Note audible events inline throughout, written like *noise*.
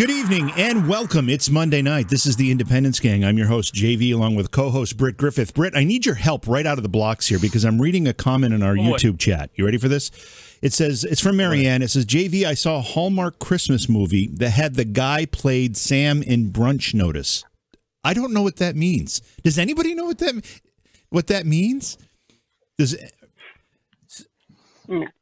Good evening and welcome. It's Monday night. This is the Independence Gang. I'm your host, JV, along with co host Britt Griffith. Britt, I need your help right out of the blocks here because I'm reading a comment in our YouTube chat. You ready for this? It says, it's from Marianne. It says, JV, I saw a Hallmark Christmas movie that had the guy played Sam in Brunch Notice. I don't know what that means. Does anybody know what that what that means? Does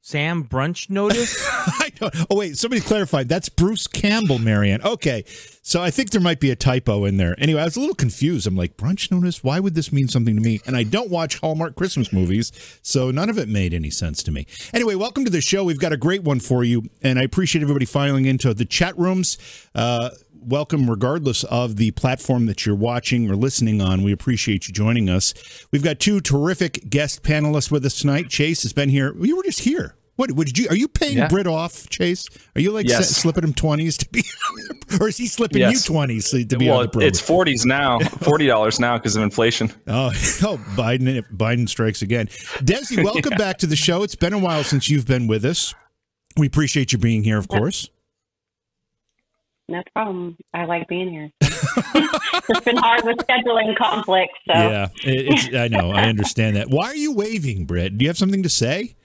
Sam brunch notice? *laughs* I don't, oh wait, somebody clarified. That's Bruce Campbell, Marianne. Okay, so I think there might be a typo in there. Anyway, I was a little confused. I'm like, brunch notice? Why would this mean something to me? And I don't watch Hallmark Christmas movies, so none of it made any sense to me. Anyway, welcome to the show. We've got a great one for you, and I appreciate everybody filing into the chat rooms. Uh, welcome, regardless of the platform that you're watching or listening on. We appreciate you joining us. We've got two terrific guest panelists with us tonight. Chase has been here. You were just here. What, did you? Are you paying Yeah. Britt off, Chase? Are you like Yes. s- slipping him twenties to be, *laughs* or is he slipping Yes. you twenties to be on well, the program? it's forties now, forty dollars now because of inflation. *laughs* Oh, oh, Biden! Biden strikes again. Desi, *laughs* welcome back to the show. It's been a while since you've been with us. We appreciate you being here, of course. No problem. I like being here. *laughs* it's been hard with scheduling conflicts. So Yeah, it- it's, I know. I understand that. Why are you waving, Britt? Do you have something to say?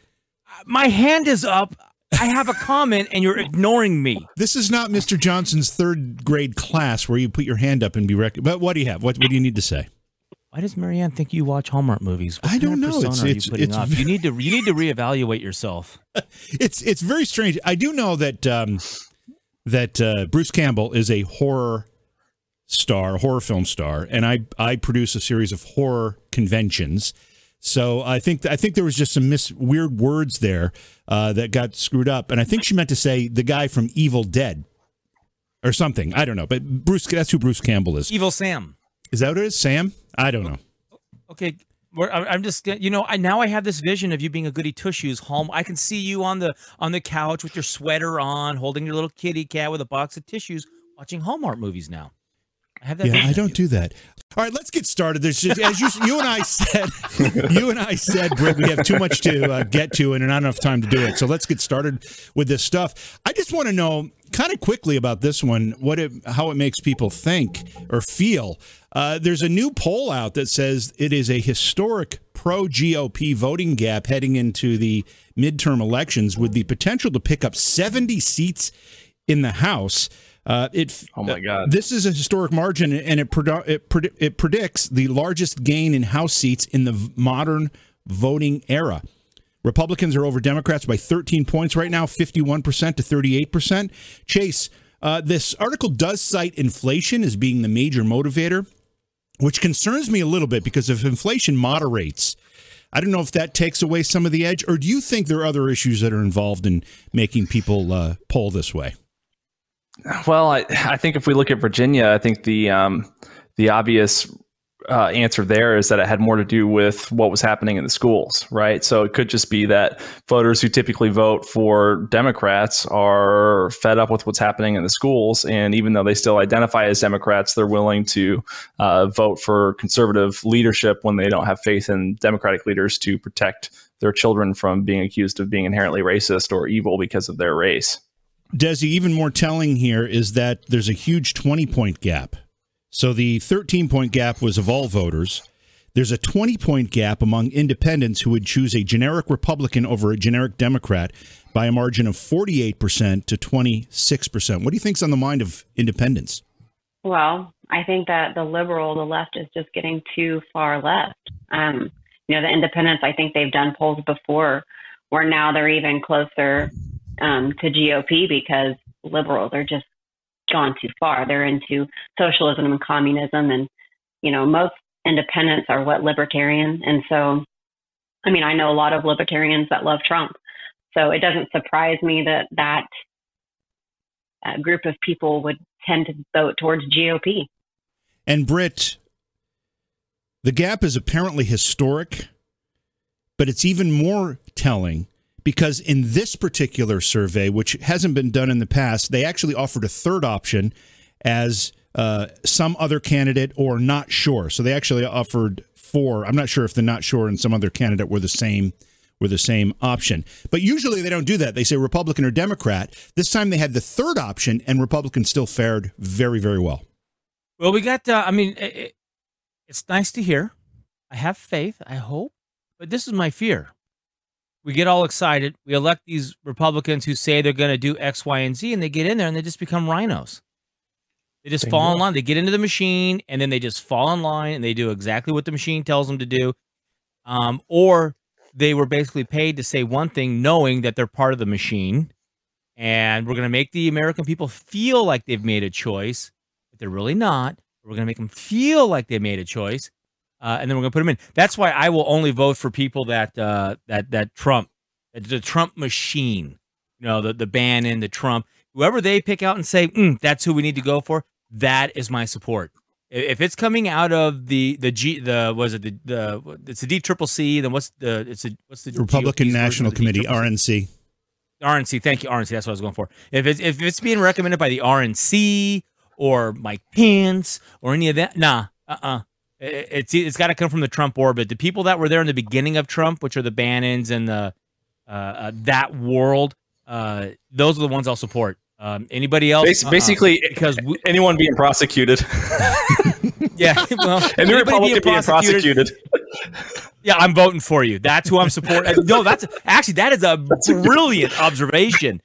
My hand is up. I have a comment and you're ignoring me. This is not Mr. Johnson's third grade class where you put your hand up and be rec- But what do you have? What, what do you need to say? Why does Marianne think you watch Hallmark movies? What I don't know. It's- are it's- you putting it's up? You need to you need to reevaluate yourself. *laughs* It's it's very strange. I do know that um, that uh, Bruce Campbell is a horror star, horror film star, and I I produce a series of horror conventions. So I think I think there was just some mis- weird words there uh, that got screwed up, and I think she meant to say the guy from Evil Dead or something. I don't know, but Bruce that's who Bruce Campbell is. Evil Sam. Is that what it is? Sam? I don't know. Okay, I'm just you know I now I have this vision of you being a goody two shoes home. I can see you on the on the couch with your sweater on, holding your little kitty cat with a box of tissues, watching Hallmark movies now. I have that. Yeah, I don't do that. All right, let's get started. There's just, as you, you and I said, *laughs* you and I said, Britt, we have too much to uh, get to and not enough time to do it. So let's get started with this stuff. I just want to know, kind of quickly about this one, what it, how it makes people think or feel. Uh, there's a new poll out that says it is a historic pro GOP voting gap heading into the midterm elections, with the potential to pick up 70 seats in the House. Uh, it Oh my God. this is a historic margin, and it produ- it, pred- it predicts the largest gain in House seats in the v- modern voting era. Republicans are over Democrats by 13 points right now, 51% to 38%. Chase, uh, this article does cite inflation as being the major motivator, which concerns me a little bit because if inflation moderates, I don't know if that takes away some of the edge, or do you think there are other issues that are involved in making people uh, poll this way? Well, I, I think if we look at Virginia, I think the um, the obvious uh, answer there is that it had more to do with what was happening in the schools, right? So it could just be that voters who typically vote for Democrats are fed up with what's happening in the schools, and even though they still identify as Democrats, they're willing to uh, vote for conservative leadership when they don't have faith in Democratic leaders to protect their children from being accused of being inherently racist or evil because of their race. Desi, even more telling here is that there's a huge 20 point gap. So the 13 point gap was of all voters. There's a 20 point gap among independents who would choose a generic Republican over a generic Democrat by a margin of 48% to 26%. What do you think's on the mind of independents? well, I think that the liberal, the left, is just getting too far left. Um, you know, the independents. I think they've done polls before where now they're even closer um, to GOP because liberals are just gone too far. They're into socialism and communism, and you know, most independents are what libertarian, and so, I mean, I know a lot of libertarians that love Trump. So it doesn't surprise me that that uh, group of people would tend to vote towards GOP. And Britt, the gap is apparently historic, but it's even more telling because in this particular survey, which hasn't been done in the past, they actually offered a third option as uh, some other candidate or not sure. So they actually offered four. I'm not sure if the not sure and some other candidate were the same were the same option. But usually they don't do that. They say Republican or Democrat. This time they had the third option, and Republicans still fared very, very well. Well, we got. Uh, I mean, it, it's nice to hear. I have faith. I hope, but this is my fear. We get all excited. We elect these Republicans who say they're going to do X, Y, and Z, and they get in there and they just become rhinos. They just fall in line. They get into the machine and then they just fall in line and they do exactly what the machine tells them to do. Um, or they were basically paid to say one thing, knowing that they're part of the machine. And we're going to make the American people feel like they've made a choice, but they're really not. We're going to make them feel like they made a choice, uh, and then we're going to put them in. That's why I will only vote for people that uh, that that Trump, the Trump machine, you know, the the Bannon, the Trump, whoever they pick out and say mm, that's who we need to go for. That is my support. If it's coming out of the the G the was it the the it's the D triple C then what's the it's a what's the Republican National Committee RNC. RNC, thank you, RNC. That's what I was going for. If it's if it's being recommended by the RNC or Mike Pence or any of that, nah, uh, uh-uh. uh It's it's got to come from the Trump orbit. The people that were there in the beginning of Trump, which are the Bannons and the uh, uh that world, uh, those are the ones I'll support. Um, anybody else? Uh-uh. Basically, uh because we, anyone being prosecuted. *laughs* yeah, well, *laughs* the Republican being prosecuted. Being prosecuted *laughs* yeah, I'm voting for you. That's who I'm supporting. no, that's actually that is a brilliant observation.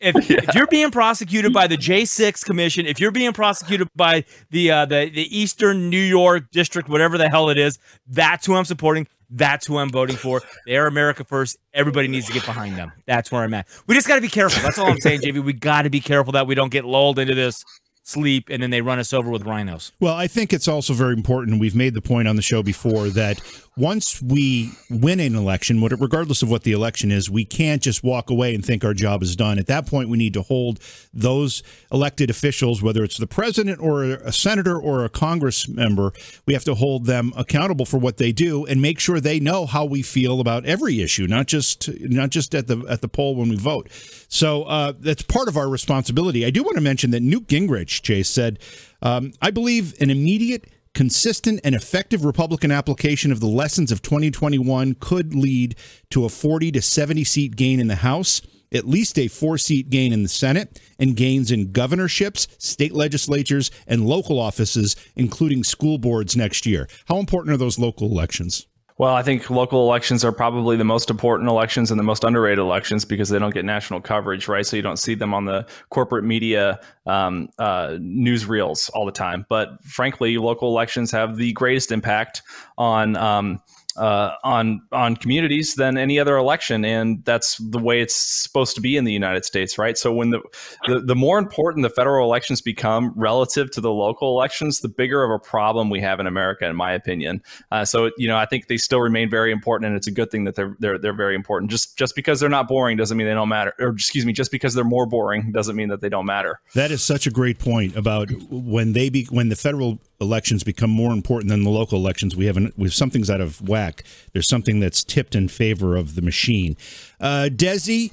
If, yeah. if, you're being prosecuted by the J6 Commission, if you're being prosecuted by the uh, the the Eastern New York District, whatever the hell it is, that's who I'm supporting. That's who I'm voting for. They are America first. Everybody needs to get behind them. That's where I'm at. We just got to be careful. That's all I'm saying, JV. We got to be careful that we don't get lulled into this sleep and then they run us over with rhinos. Well, I think it's also very important. We've made the point on the show before that once we win an election, regardless of what the election is, we can't just walk away and think our job is done. At that point, we need to hold those elected officials, whether it's the president or a senator or a Congress member, we have to hold them accountable for what they do and make sure they know how we feel about every issue, not just not just at the at the poll when we vote. So uh, that's part of our responsibility. I do want to mention that Newt Gingrich, Chase said, um, "I believe an immediate." Consistent and effective Republican application of the lessons of 2021 could lead to a 40 to 70 seat gain in the House, at least a four seat gain in the Senate, and gains in governorships, state legislatures, and local offices, including school boards next year. How important are those local elections? Well, I think local elections are probably the most important elections and the most underrated elections because they don't get national coverage, right? So you don't see them on the corporate media um, uh, newsreels all the time. But frankly, local elections have the greatest impact on um, uh, on on communities than any other election, and that's the way it's supposed to be in the United States, right? So when the the, the more important the federal elections become relative to the local elections, the bigger of a problem we have in America, in my opinion. Uh, so you know, I think they still remain very important, and it's a good thing that they're they're they're very important. Just just because they're not boring doesn't mean they don't matter, or excuse me, just because they're more boring doesn't mean that they don't matter. That is such a great point about when they be when the federal elections become more important than the local elections. We have an, we have something's out of whack. There's something that's tipped in favor of the machine. Uh, Desi,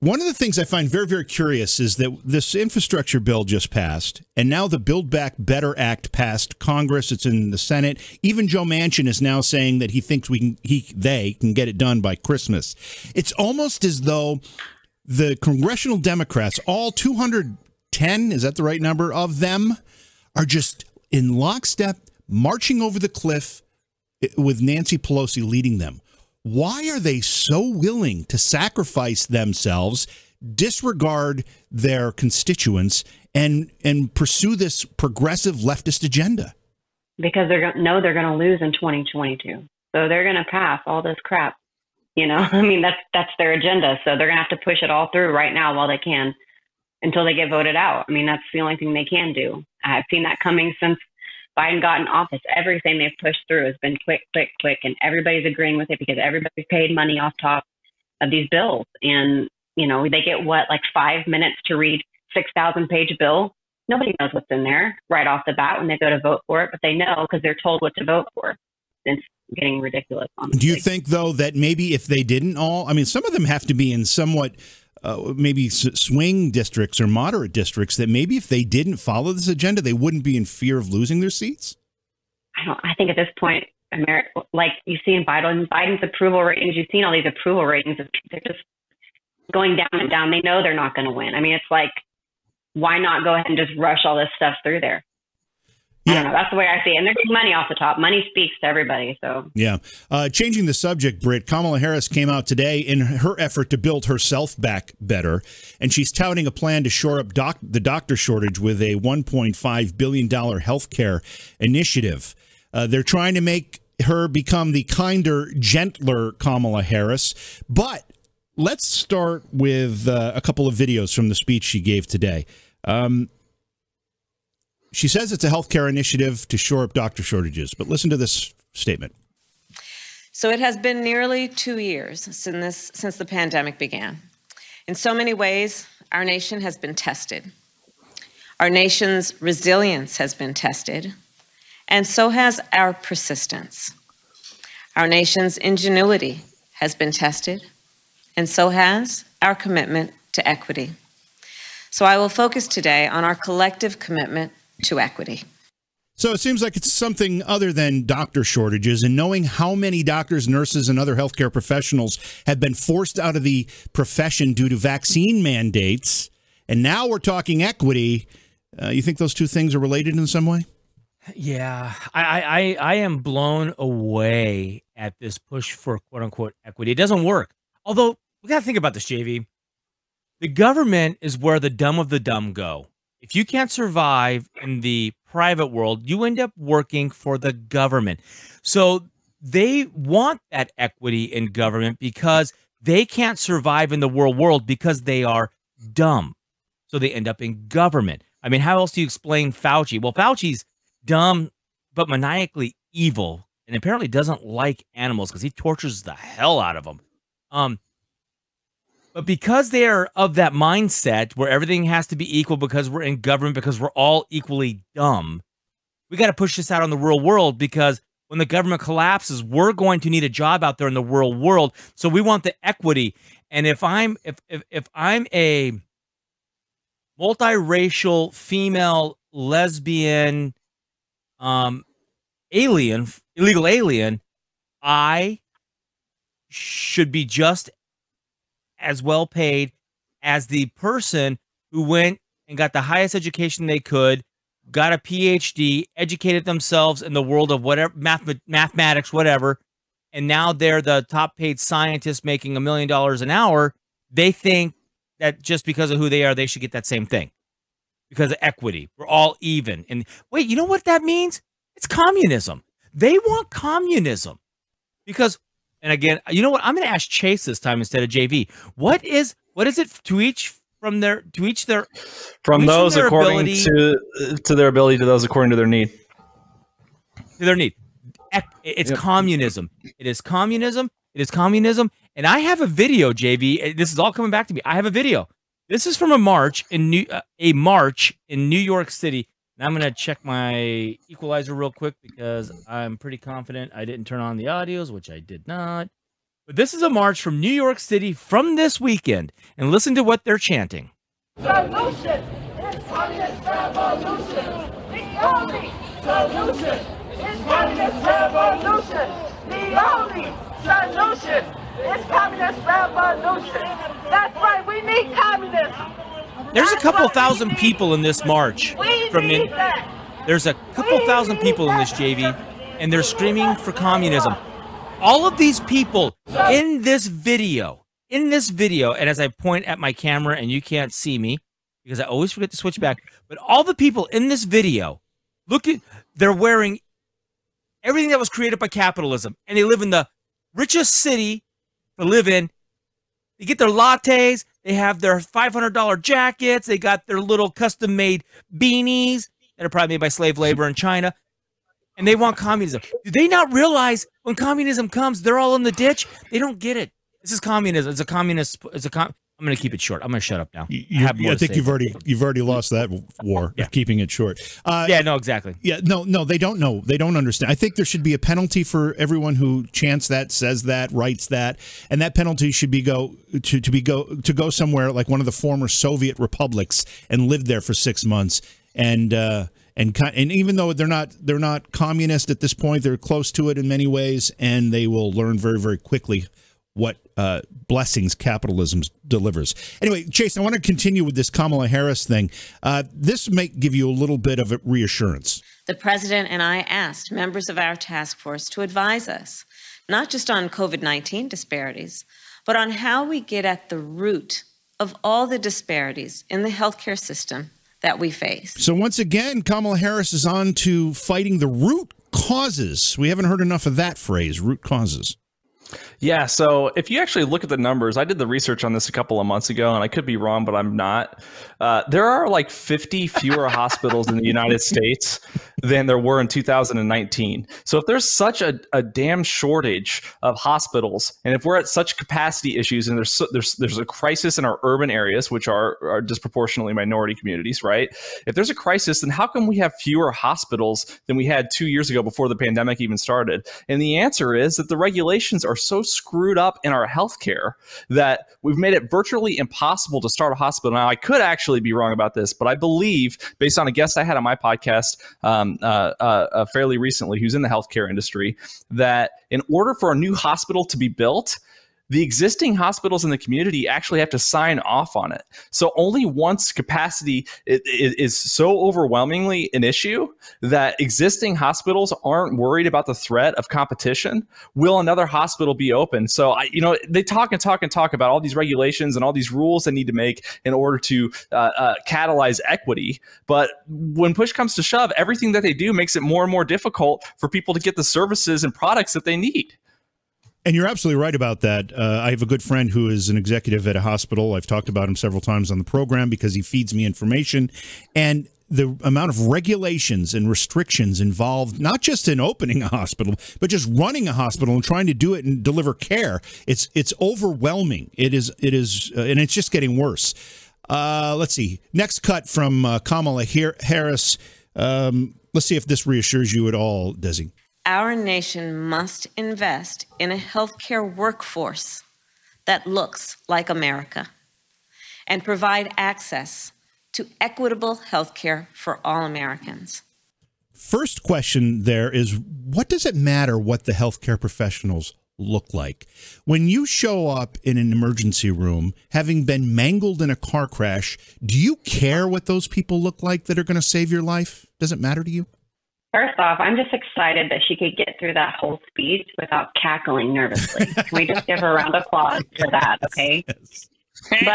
one of the things I find very very curious is that this infrastructure bill just passed, and now the Build Back Better Act passed Congress. It's in the Senate. Even Joe Manchin is now saying that he thinks we can he they can get it done by Christmas. It's almost as though the congressional Democrats, all 210, is that the right number of them, are just in lockstep, marching over the cliff with Nancy Pelosi leading them. Why are they so willing to sacrifice themselves, disregard their constituents, and and pursue this progressive leftist agenda? Because they're know they're going to lose in 2022, so they're going to pass all this crap. You know, *laughs* I mean that's that's their agenda. So they're going to have to push it all through right now while they can until they get voted out. I mean, that's the only thing they can do. I've seen that coming since Biden got in office. Everything they've pushed through has been quick, quick, quick, and everybody's agreeing with it because everybody's paid money off top of these bills. And, you know, they get what, like five minutes to read 6,000 page bill? Nobody knows what's in there right off the bat when they go to vote for it, but they know because they're told what to vote for. It's getting ridiculous. Honestly. Do you think, though, that maybe if they didn't all, I mean, some of them have to be in somewhat uh, maybe swing districts or moderate districts that maybe if they didn't follow this agenda, they wouldn't be in fear of losing their seats? I don't. I think at this point, America, like you've seen Biden, Biden's approval ratings, you've seen all these approval ratings. They're just going down and down. They know they're not going to win. I mean, it's like, why not go ahead and just rush all this stuff through there? Don't know. That's the way I see it. And they're getting money off the top. Money speaks to everybody. So Yeah. Uh, changing the subject, Britt, Kamala Harris came out today in her effort to build herself back better, and she's touting a plan to shore up doc- the doctor shortage with a $1.5 billion health care initiative. Uh, they're trying to make her become the kinder, gentler Kamala Harris. But let's start with uh, a couple of videos from the speech she gave today. Um, she says it's a healthcare initiative to shore up doctor shortages, but listen to this statement. So it has been nearly two years since, this, since the pandemic began. In so many ways, our nation has been tested. Our nation's resilience has been tested, and so has our persistence. Our nation's ingenuity has been tested, and so has our commitment to equity. So I will focus today on our collective commitment to equity. So it seems like it's something other than doctor shortages and knowing how many doctors, nurses, and other healthcare professionals have been forced out of the profession due to vaccine mandates. And now we're talking equity. Uh, you think those two things are related in some way? Yeah, I, I I am blown away at this push for quote unquote equity. It doesn't work. Although we got to think about this, JV. The government is where the dumb of the dumb go. If you can't survive in the private world, you end up working for the government. So they want that equity in government because they can't survive in the world world because they are dumb. So they end up in government. I mean, how else do you explain Fauci? Well, Fauci's dumb but maniacally evil and apparently doesn't like animals because he tortures the hell out of them. Um, but because they are of that mindset where everything has to be equal because we're in government, because we're all equally dumb, we got to push this out on the real world because when the government collapses, we're going to need a job out there in the real world. So we want the equity. And if I'm if if, if I'm a multiracial female lesbian um alien illegal alien, I should be just as well paid as the person who went and got the highest education they could, got a PhD, educated themselves in the world of whatever math, mathematics, whatever, and now they're the top paid scientist making a million dollars an hour. They think that just because of who they are, they should get that same thing because of equity. We're all even. And wait, you know what that means? It's communism. They want communism because and again, you know what? I'm going to ask Chase this time instead of JV. What is what is it to each from their to each their from each those their according ability- to to their ability to those according to their need. to their need? It's Yep. communism. It is communism. It is communism. And I have a video, JV. This is all coming back to me. I have a video. This is from a march in New uh, a march in New York City. And I'm gonna check my equalizer real quick because I'm pretty confident I didn't turn on the audios, which I did not. But this is a march from New York City from this weekend, and listen to what they're chanting. solution is communist revolution. The only solution is communist revolution. The only solution is communist revolution. That's right, we need communism. There's a couple thousand people in this march from in. There's a couple thousand people in this JV, and they're screaming for communism. All of these people in this video, in this video, and as I point at my camera and you can't see me because I always forget to switch back, but all the people in this video, look at, they're wearing everything that was created by capitalism, and they live in the richest city to live in. They get their lattes, they have their $500 jackets, they got their little custom made beanies that are probably made by slave labor in China. And they want communism. Do they not realize when communism comes, they're all in the ditch? They don't get it. This is communism. It's a communist. It's a com. I'm going to keep it short. I'm going to shut up now. You, I I think you've already you've already lost that war. Yeah. Keeping it short. Uh, Yeah, no, exactly. Yeah, no, no, they don't know. They don't understand. I think there should be a penalty for everyone who chants that, says that, writes that, and that penalty should be go to, to be go to go somewhere like one of the former Soviet republics and live there for six months and uh, and and even though they're not they're not communist at this point, they're close to it in many ways, and they will learn very very quickly what uh, blessings capitalism delivers. Anyway, Chase, I want to continue with this Kamala Harris thing. Uh, this may give you a little bit of a reassurance. The president and I asked members of our task force to advise us, not just on COVID 19 disparities, but on how we get at the root of all the disparities in the healthcare system that we face. So once again, Kamala Harris is on to fighting the root causes. We haven't heard enough of that phrase, root causes. Yeah. So if you actually look at the numbers, I did the research on this a couple of months ago, and I could be wrong, but I'm not. Uh, there are like 50 fewer hospitals in the United States than there were in 2019. So if there's such a, a damn shortage of hospitals, and if we're at such capacity issues, and there's there's there's a crisis in our urban areas, which are are disproportionately minority communities, right? If there's a crisis, then how come we have fewer hospitals than we had two years ago before the pandemic even started? And the answer is that the regulations are so screwed up in our healthcare that we've made it virtually impossible to start a hospital. Now, I could actually be wrong about this, but I believe, based on a guest I had on my podcast um, uh, uh, uh, fairly recently, who's in the healthcare industry, that in order for a new hospital to be built, the existing hospitals in the community actually have to sign off on it. So only once capacity is, so overwhelmingly an issue that existing hospitals aren't worried about the threat of competition, will another hospital be open? So I, you know, they talk and talk and talk about all these regulations and all these rules they need to make in order to uh, uh, catalyze equity. But when push comes to shove, everything that they do makes it more and more difficult for people to get the services and products that they need. And you're absolutely right about that. Uh, I have a good friend who is an executive at a hospital. I've talked about him several times on the program because he feeds me information. And the amount of regulations and restrictions involved, not just in opening a hospital, but just running a hospital and trying to do it and deliver care, it's it's overwhelming. It is it is, uh, and it's just getting worse. Uh, let's see. Next cut from uh, Kamala Harris. Um, let's see if this reassures you at all, Desi our nation must invest in a healthcare workforce that looks like America and provide access to equitable healthcare for all Americans. First question there is what does it matter what the healthcare professionals look like? When you show up in an emergency room having been mangled in a car crash, do you care what those people look like that are going to save your life? Does it matter to you? First off, I'm just excited that she could get through that whole speech without cackling nervously. Can we just give her a round of applause for *laughs* that, okay? But *laughs*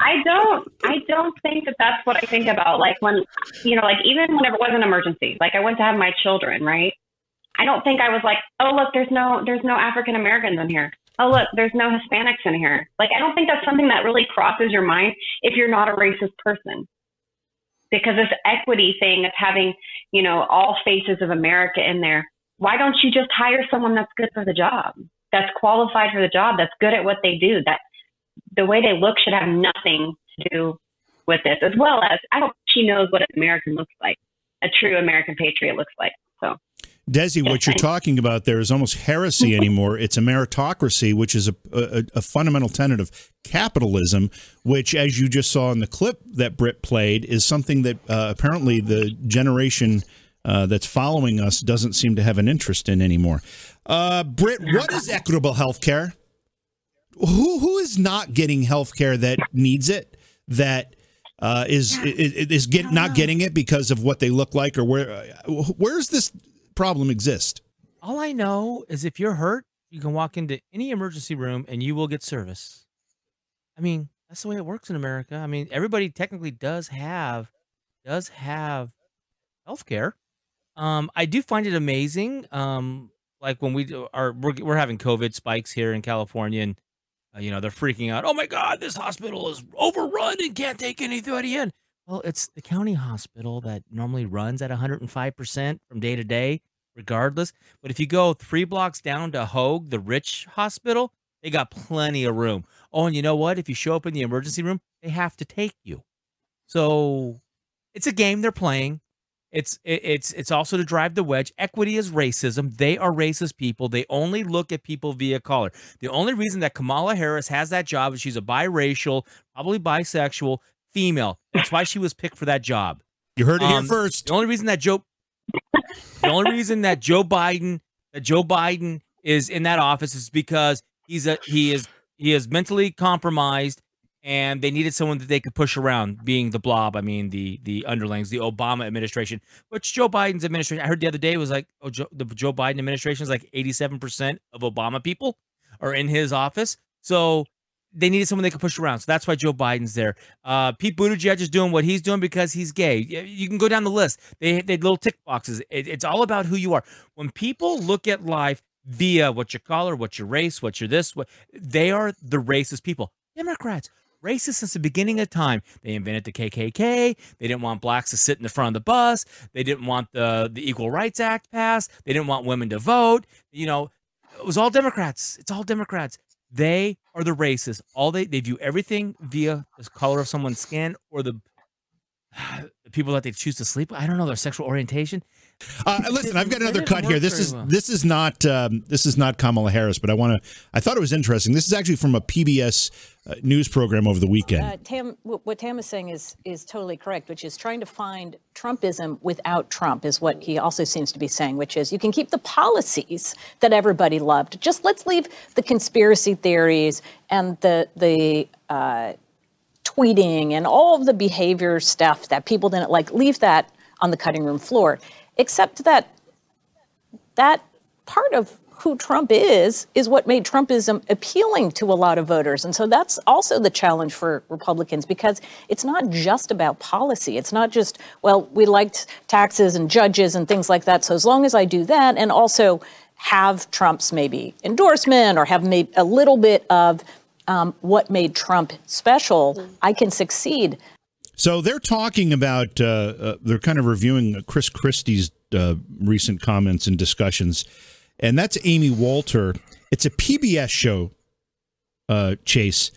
I don't, I don't think that that's what I think about. Like when, you know, like even whenever it was an emergency, like I went to have my children, right? I don't think I was like, oh look, there's no, there's no African Americans in here. Oh look, there's no Hispanics in here. Like I don't think that's something that really crosses your mind if you're not a racist person because this equity thing of having, you know, all faces of America in there, why don't you just hire someone that's good for the job, that's qualified for the job, that's good at what they do, that the way they look should have nothing to do with this, as well as I don't she knows what an American looks like, a true American patriot looks like. Desi, what you're *laughs* talking about there is almost heresy *laughs* anymore. It's a meritocracy, which is a, a, a, fundamental tenet of capitalism, which, as you just saw in the clip that Britt played, is something that uh, apparently the generation uh, that's following us doesn't seem to have an interest in anymore. Uh, Britt, what is equitable health care? Who, who is not getting health care that needs it, that uh, is, is, is get, not getting it because of what they look like, or where? Where's this problem exist. All I know is if you're hurt, you can walk into any emergency room and you will get service. I mean, that's the way it works in America. I mean, everybody technically does have does have health care. Um, I do find it amazing. Um, like when we are we're, we're having COVID spikes here in California, and uh, you know they're freaking out. Oh my God, this hospital is overrun and can't take anybody in. Well, it's the county hospital that normally runs at 105% from day to day, regardless. But if you go three blocks down to Hoag, the rich hospital, they got plenty of room. Oh, and you know what? If you show up in the emergency room, they have to take you. So it's a game they're playing. It's it's it's also to drive the wedge. Equity is racism. They are racist people. They only look at people via color. The only reason that Kamala Harris has that job is she's a biracial, probably bisexual, female. That's why she was picked for that job. You heard it here Um, first. The only reason that Joe, the only reason that Joe Biden, that Joe Biden is in that office is because he's a he is he is mentally compromised, and they needed someone that they could push around. Being the blob, I mean the the underlings, the Obama administration, which Joe Biden's administration. I heard the other day was like, oh, Joe, the Joe Biden administration is like eighty seven percent of Obama people are in his office, so they needed someone they could push around. So that's why Joe Biden's there. Uh, Pete Buttigieg is doing what he's doing because he's gay. You can go down the list. They they little tick boxes. It, it's all about who you are. When people look at life via what your color, what your race, what your this, what they are the racist people. Democrats. Racist since the beginning of time. They invented the KKK. They didn't want blacks to sit in the front of the bus. They didn't want the the Equal Rights Act passed. They didn't want women to vote. You know, it was all Democrats. It's all Democrats. They are the racists. All they they view everything via the color of someone's skin or the, *sighs* the people that they choose to sleep. with. I don't know their sexual orientation. Uh, listen, I've got another cut here. This is well. this is not um, this is not Kamala Harris, but I want to. I thought it was interesting. This is actually from a PBS uh, news program over the weekend. Uh, Tam, what Tam is saying is is totally correct, which is trying to find Trumpism without Trump is what he also seems to be saying, which is you can keep the policies that everybody loved. Just let's leave the conspiracy theories and the the uh, tweeting and all of the behavior stuff that people didn't like. Leave that on the cutting room floor, except that that part of who Trump is is what made Trumpism appealing to a lot of voters. And so that's also the challenge for Republicans because it's not just about policy. It's not just, well, we liked taxes and judges and things like that. So as long as I do that and also have Trump's maybe endorsement or have made a little bit of um, what made Trump special, I can succeed. So they're talking about, uh, uh, they're kind of reviewing Chris Christie's uh, recent comments and discussions. And that's Amy Walter. It's a PBS show, uh, Chase.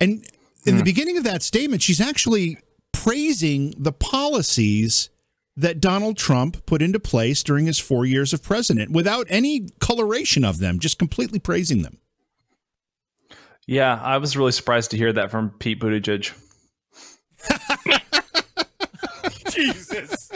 And in the beginning of that statement, she's actually praising the policies that Donald Trump put into place during his four years of president without any coloration of them, just completely praising them. Yeah, I was really surprised to hear that from Pete Buttigieg. Jesus.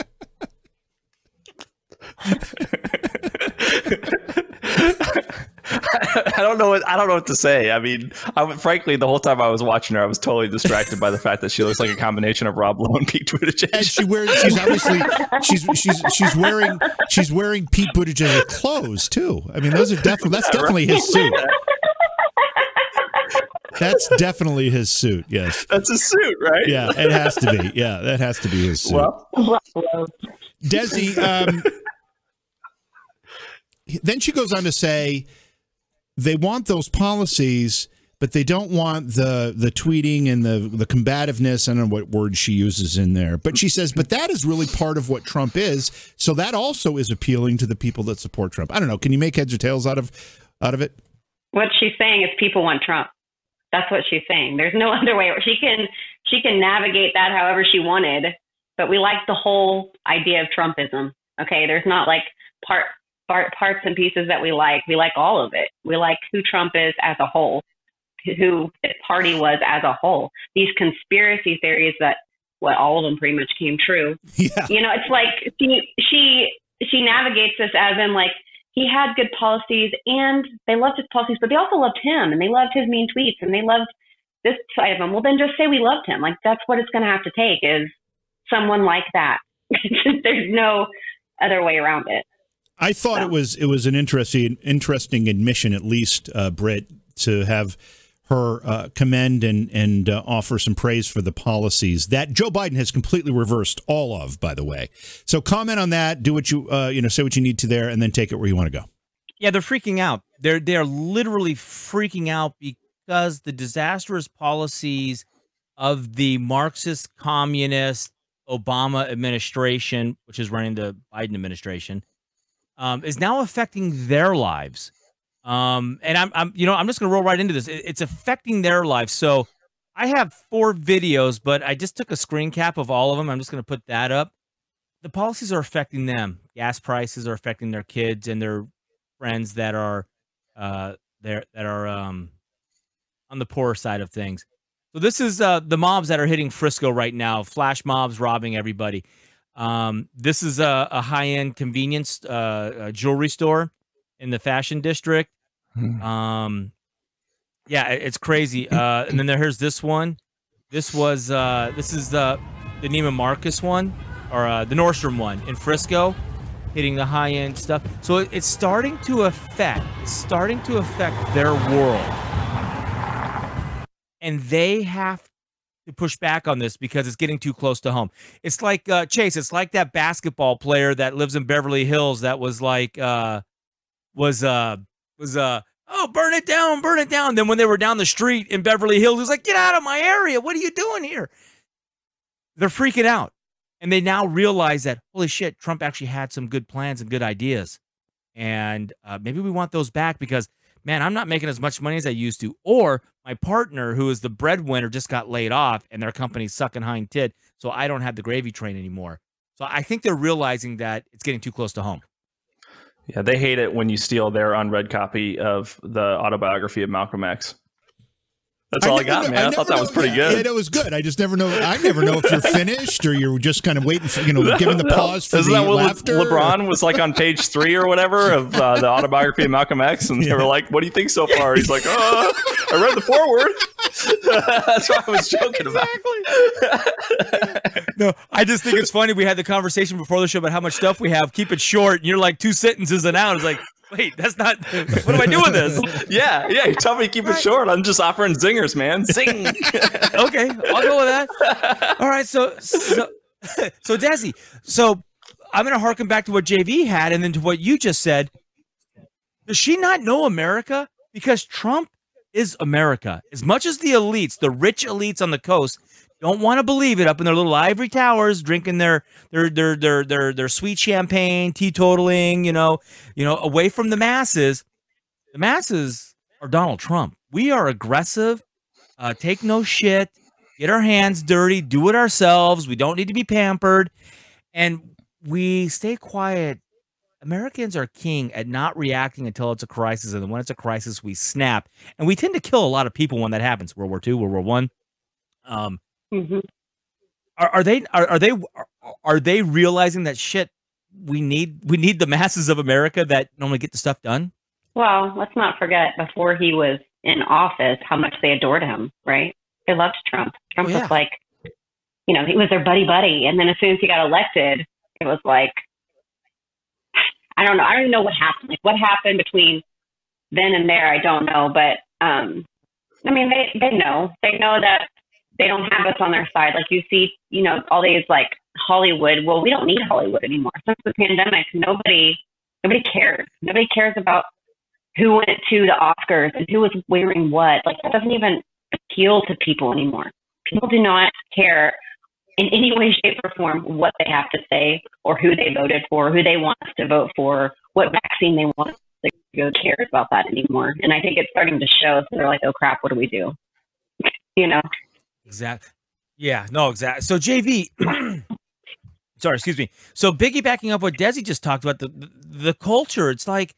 *laughs* I don't know what I don't know what to say. I mean, I, frankly, the whole time I was watching her, I was totally distracted by the fact that she looks like a combination of Rob Lowe and Pete Buttigieg. And she wears she's obviously she's she's she's wearing she's wearing Pete Buttigieg clothes too. I mean, those are definitely that's definitely his suit. That's definitely his suit. Yes. That's a suit, right? Yeah, it has to be. Yeah, that has to be his suit. Well, Desi, um, then she goes on to say they want those policies, but they don't want the the tweeting and the the combativeness. I don't know what word she uses in there, but she says, but that is really part of what Trump is. So that also is appealing to the people that support Trump. I don't know. Can you make heads or tails out of out of it? what she's saying is people want Trump. That's what she's saying. There's no *laughs* other way. She can she can navigate that however she wanted, but we like the whole idea of Trumpism. Okay, there's not like part part parts and pieces that we like. We like all of it. We like who Trump is as a whole, who his party was as a whole. These conspiracy theories that what all of them pretty much came true *laughs* Yeah. you know, it's like she she she navigates this as in like he had good policies and they loved his policies, but they also loved him and they loved his mean tweets and they loved this side of him. Well, then just say we loved him. Like that's what it's going to have to take is someone like that. *laughs* There's no other way around it. I thought So- it was it was an interesting interesting admission, at least, uh, Britt, to have her uh, commend and and uh, offer some praise for the policies that Joe Biden has completely reversed all of. By the way, so comment on that. Do what you uh, you know say what you need to there, and then take it where you want to go. Yeah, they're freaking out. They're they're literally freaking out because the disastrous policies of the Marxist communist Obama administration, which is running the Biden administration, um, is now affecting their lives. Um, and I'm, I'm, you know, I'm just gonna roll right into this. It- it's affecting their lives. So I have four videos, but I just took a screen cap of all of them. I'm just gonna put that up. The policies are affecting them. Gas prices are affecting their kids and their friends that are uh there that are um on the poorer side of things. So this is uh, the mobs that are hitting Frisco right now. Flash mobs robbing everybody. Um, this is a, a high-end convenience uh, uh, jewelry store in the fashion district. Hmm. Um, yeah, it's crazy. Uh, and then there's this one. This was uh, this is the the Neiman Marcus one or uh, the Nordstrom one in Frisco, hitting the high-end stuff. So it- it's starting to affect. It's starting to affect their world and they have to push back on this because it's getting too close to home. It's like uh, Chase. It's like that basketball player that lives in Beverly Hills that was like uh, was uh was uh oh burn it down, burn it down. Then when they were down the street in Beverly Hills, he was like, get out of my area. What are you doing here? They're freaking out, and they now realize that holy shit, Trump actually had some good plans and good ideas, and uh, maybe we want those back because man, I'm not making as much money as I used to. Or my partner, who is the breadwinner, just got laid off and their company's sucking hind tit. So I don't have the gravy train anymore. So I think they're realizing that it's getting too close to home. Yeah, they hate it when you steal their unread copy of the autobiography of Malcolm X. That's all I, got, know- man. I, never thought that know- was pretty yeah, good. Yeah, that was good. I just never know. I never know if you're finished or you're just kind of waiting for you know giving the No. pause for Isn't the that what Le- laughter. LeBron was like on page three or whatever of uh, the *laughs* autobiography of Malcolm X? And they were like, "What do you think so far?" He's like, "Oh, I read the foreword." *laughs* That's what I was joking about. Exactly. No, I just think it's funny. We had the conversation before the show about how much stuff we have. Keep it short. And you're like two sentences and out. It's like, wait, that's not. What do I do with this? *laughs* Yeah, yeah. You tell me to keep it short. I'm just offering zingers, man. Zing. *laughs* okay, I'll go with that. All right, so so *laughs* so Desi, so I'm gonna harken back to what JV had, and then to what you just said. Does she not know America? Because Trump is America. As much as the elites, the rich elites on the coast, don't want to believe it up in their little ivory towers, drinking their their their their their their sweet champagne, teetotaling, you know, you know, away from the masses. The masses are Donald Trump. We are aggressive, uh, take no shit, get our hands dirty, do it ourselves. We don't need to be pampered, and we stay quiet. Americans are king at not reacting until it's a crisis, and when it's a crisis, we snap, and we tend to kill a lot of people when that happens. World War II, World War One. Um, hmm are, are they are, are they are, are they realizing that shit? We need we need the masses of America that normally get the stuff done. Well, let's not forget before he was in office how much they adored him, right? They loved Trump. Trump Oh, yeah. was like, you know, he was their buddy buddy. And then as soon as he got elected, it was like, I don't know. I don't even know what happened. Like what happened between then and there, I don't know. But um, I mean, they they know. They know that they don't have us on their side. Like you see, you know, all these like Hollywood. Well, we don't need Hollywood anymore. Since the pandemic, nobody nobody cares. Nobody cares about who went to the Oscars and who was wearing what. Like that doesn't even appeal to people anymore. People do not care in any way, shape, or form what they have to say or who they voted for, who they want to vote for, what vaccine they want us to go cares about that anymore. And I think it's starting to show. So they're like, oh crap, what do we do? *laughs* You know? Exactly. Yeah, no, exactly. So JV, *clears throat* sorry, excuse me. So piggybacking up what Desi just talked about, the, the the culture, it's like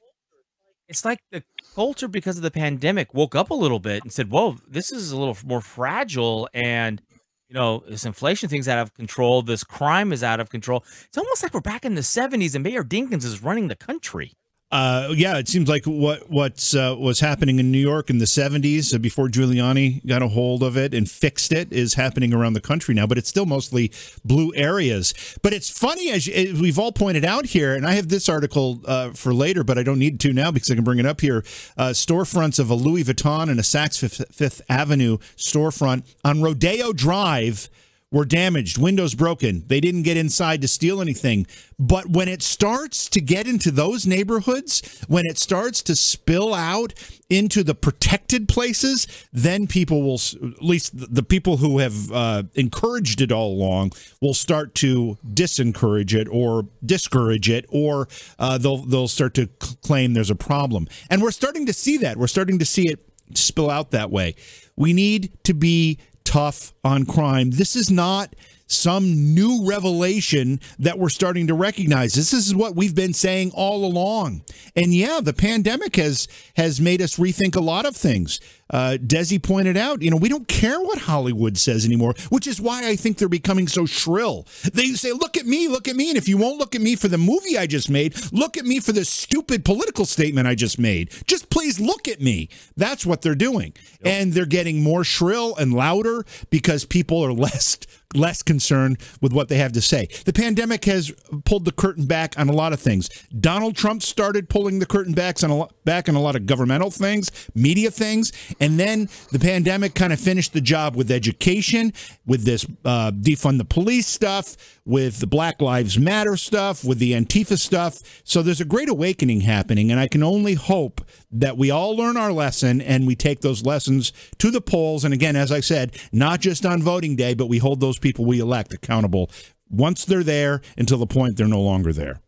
it's like the culture because of the pandemic woke up a little bit and said, "Whoa, this is a little more fragile," and you know, this inflation thing's out of control. This crime is out of control. It's almost like we're back in the '70s and Mayor Dinkins is running the country. Uh, yeah, it seems like what what's uh, was happening in New York in the '70s uh, before Giuliani got a hold of it and fixed it is happening around the country now, but it's still mostly blue areas. But it's funny as, you, as we've all pointed out here, and I have this article uh, for later, but I don't need to now because I can bring it up here. Uh, storefronts of a Louis Vuitton and a Saks Fifth, Fifth Avenue storefront on Rodeo Drive were damaged, windows broken. They didn't get inside to steal anything. But when it starts to get into those neighborhoods, when it starts to spill out into the protected places, then people will, at least the- people who have uh, encouraged it all along, will start to disencourage it or discourage it, or uh, they'll they'll start to claim there's a problem. And we're starting to see that. We're starting to see it spill out that way. We need to be tough on crime. This is not some new revelation that we're starting to recognize. This is what we've been saying all along. And yeah, the pandemic has has made us rethink a lot of things. Uh, Desi pointed out, you know, we don't care what Hollywood says anymore, which is why I think they're becoming so shrill. They say, look at me, look at me. And if you won't look at me for the movie I just made, look at me for the stupid political statement I just made. Just please look at me. That's what they're doing. And they're getting more shrill and louder because people are *laughs* less less concerned with what they have to say. The pandemic has pulled the curtain back on a lot of things. Donald Trump started pulling the curtain backs on a lot, back on a lot of governmental things, media things, and then the pandemic kind of finished the job with education, with this uh, defund the police stuff, with the Black Lives Matter stuff, with the Antifa stuff. So there's a great awakening happening, and I can only hope that we all learn our lesson and we take those lessons to the polls. And again, as I said, not just on voting day, but we hold those people we elect accountable once they're there until the point they're no longer there.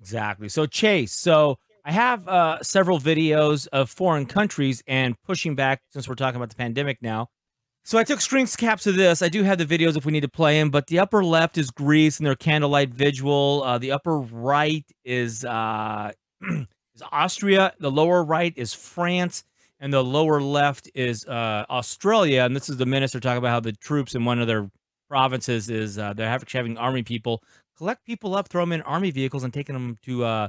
Exactly. So Chase, so I have uh, several videos of foreign countries and pushing back since we're talking about the pandemic now. So I took screen caps of this. I do have the videos if we need to play them, but the upper left is Greece and their candlelight vigil. Uh, the upper right is uh, *clears throat* is Austria. The lower right is France, and the lower left is uh, Australia. And this is the minister talking about how the troops in one of their provinces is uh, they're having, army people collect people up, throw them in army vehicles, and taking them to uh,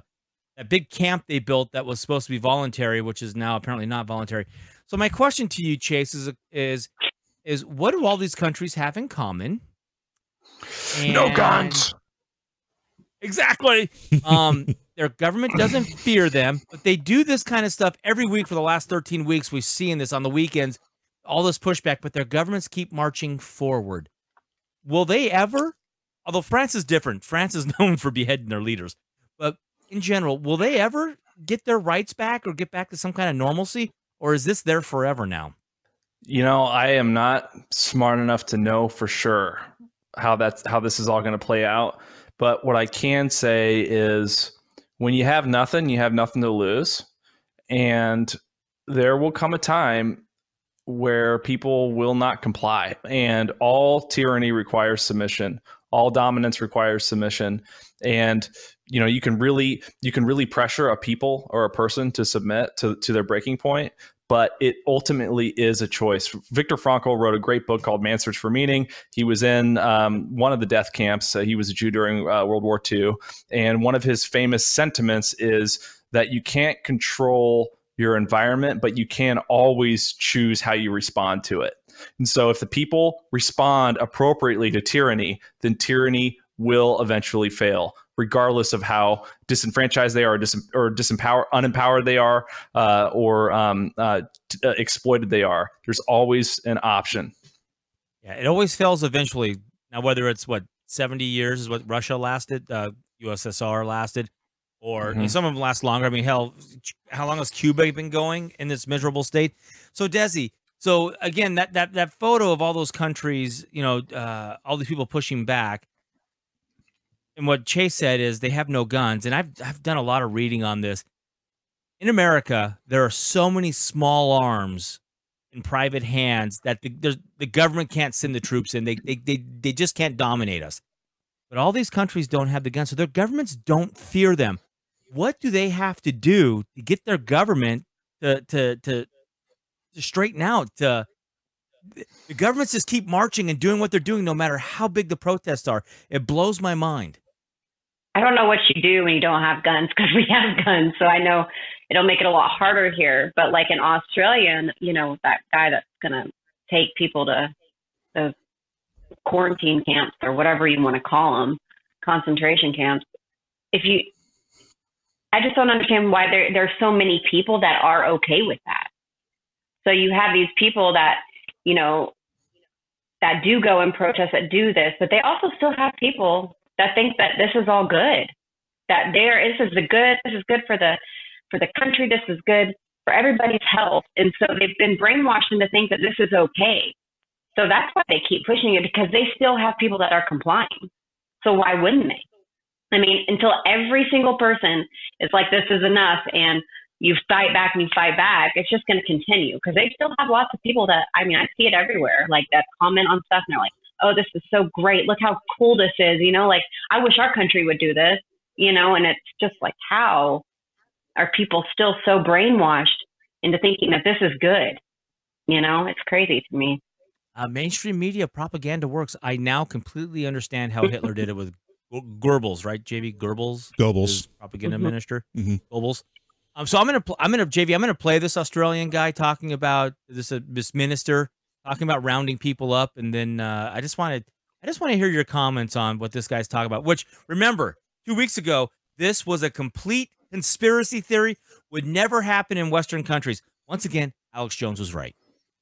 that big camp they built that was supposed to be voluntary, which is now apparently not voluntary. So my question to you, Chase, is is is what do all these countries have in common? no guns. Exactly. Um, *laughs* their government doesn't fear them, but they do this kind of stuff every week for the last 13 weeks. We've seen this on the weekends, all this pushback, but their governments keep marching forward. Will they ever? Although France is different, France is *laughs* known for beheading their leaders, but in general, will they ever get their rights back or get back to some kind of normalcy, or is this there forever now? You know, I am not smart enough to know for sure how that's how this is all going to play out. But what I can say is when you have nothing, you have nothing to lose. And there will come a time where people will not comply. And all tyranny requires submission. All dominance requires submission. And you know, you can really you can really pressure a people or a person to submit to, to their breaking point, but it ultimately is a choice. Viktor Frankl wrote a great book called Man's Search for Meaning. He was in um, one of the death camps. Uh, he was a Jew during uh, World War II. And one of his famous sentiments is that you can't control your environment, but you can always choose how you respond to it. And so if the people respond appropriately to tyranny, then tyranny will eventually fail regardless of how disenfranchised they are, dis- or disempowered, unempowered they are, uh, or um, uh, t- uh, exploited they are. There's always an option. Yeah, it always fails eventually. Now, whether it's what 70 years is what Russia lasted, uh, USSR lasted, or Mhm. some of them last longer. I mean, hell, how long has Cuba been going in this miserable state? So, Desi, so again, that that that photo of all those countries, you know, uh, all these people pushing back. And what Chase said is they have no guns, and I've I've done a lot of reading on this. In America, there are so many small arms in private hands that the the government can't send the troops in. They, they they they just can't dominate us. But all these countries don't have the guns, so their governments don't fear them. What do they have to do to get their government to to to, to straighten out? To the governments just keep marching and doing what they're doing, no matter how big the protests are. It blows my mind. I don't know what you do when you don't have guns because we have *laughs* guns. So I know it'll make it a lot harder here. But like in Australia, you know that guy that's gonna take people to those quarantine camps or whatever you want to call them, concentration camps. If you, I just don't understand why there there's so many people that are okay with that. So you have these people that you know that do go and protest that do this, but they also still have people that think that this is all good. That there this is the good, this is good for the for the country, this is good for everybody's health. And so they've been brainwashed into think that this is okay. So that's why they keep pushing it because they still have people that are complying. So why wouldn't they? I mean, until every single person is like, this is enough, and you fight back and you fight back, it's just going to continue because they still have lots of people that, I mean, I see it everywhere, like that comment on stuff and they're like, oh, this is so great. Look how cool this is. You know, like, I wish our country would do this, you know, and it's just like, how are people still so brainwashed into thinking that this is good? You know, it's crazy to me. Uh, mainstream media propaganda works. I now completely understand how Hitler did it with *laughs* Goebbels, right? JV Goebbels, Goebbels. his propaganda Mhm. minister, Mhm. Goebbels. Um, so I'm gonna, pl- I'm gonna, JV, I'm gonna play this Australian guy talking about this, uh, this minister talking about rounding people up, and then uh, I just wanted, I just want to hear your comments on what this guy's talking about. Which remember, two weeks ago, this was a complete conspiracy theory, would never happen in Western countries. Once again, Alex Jones was right.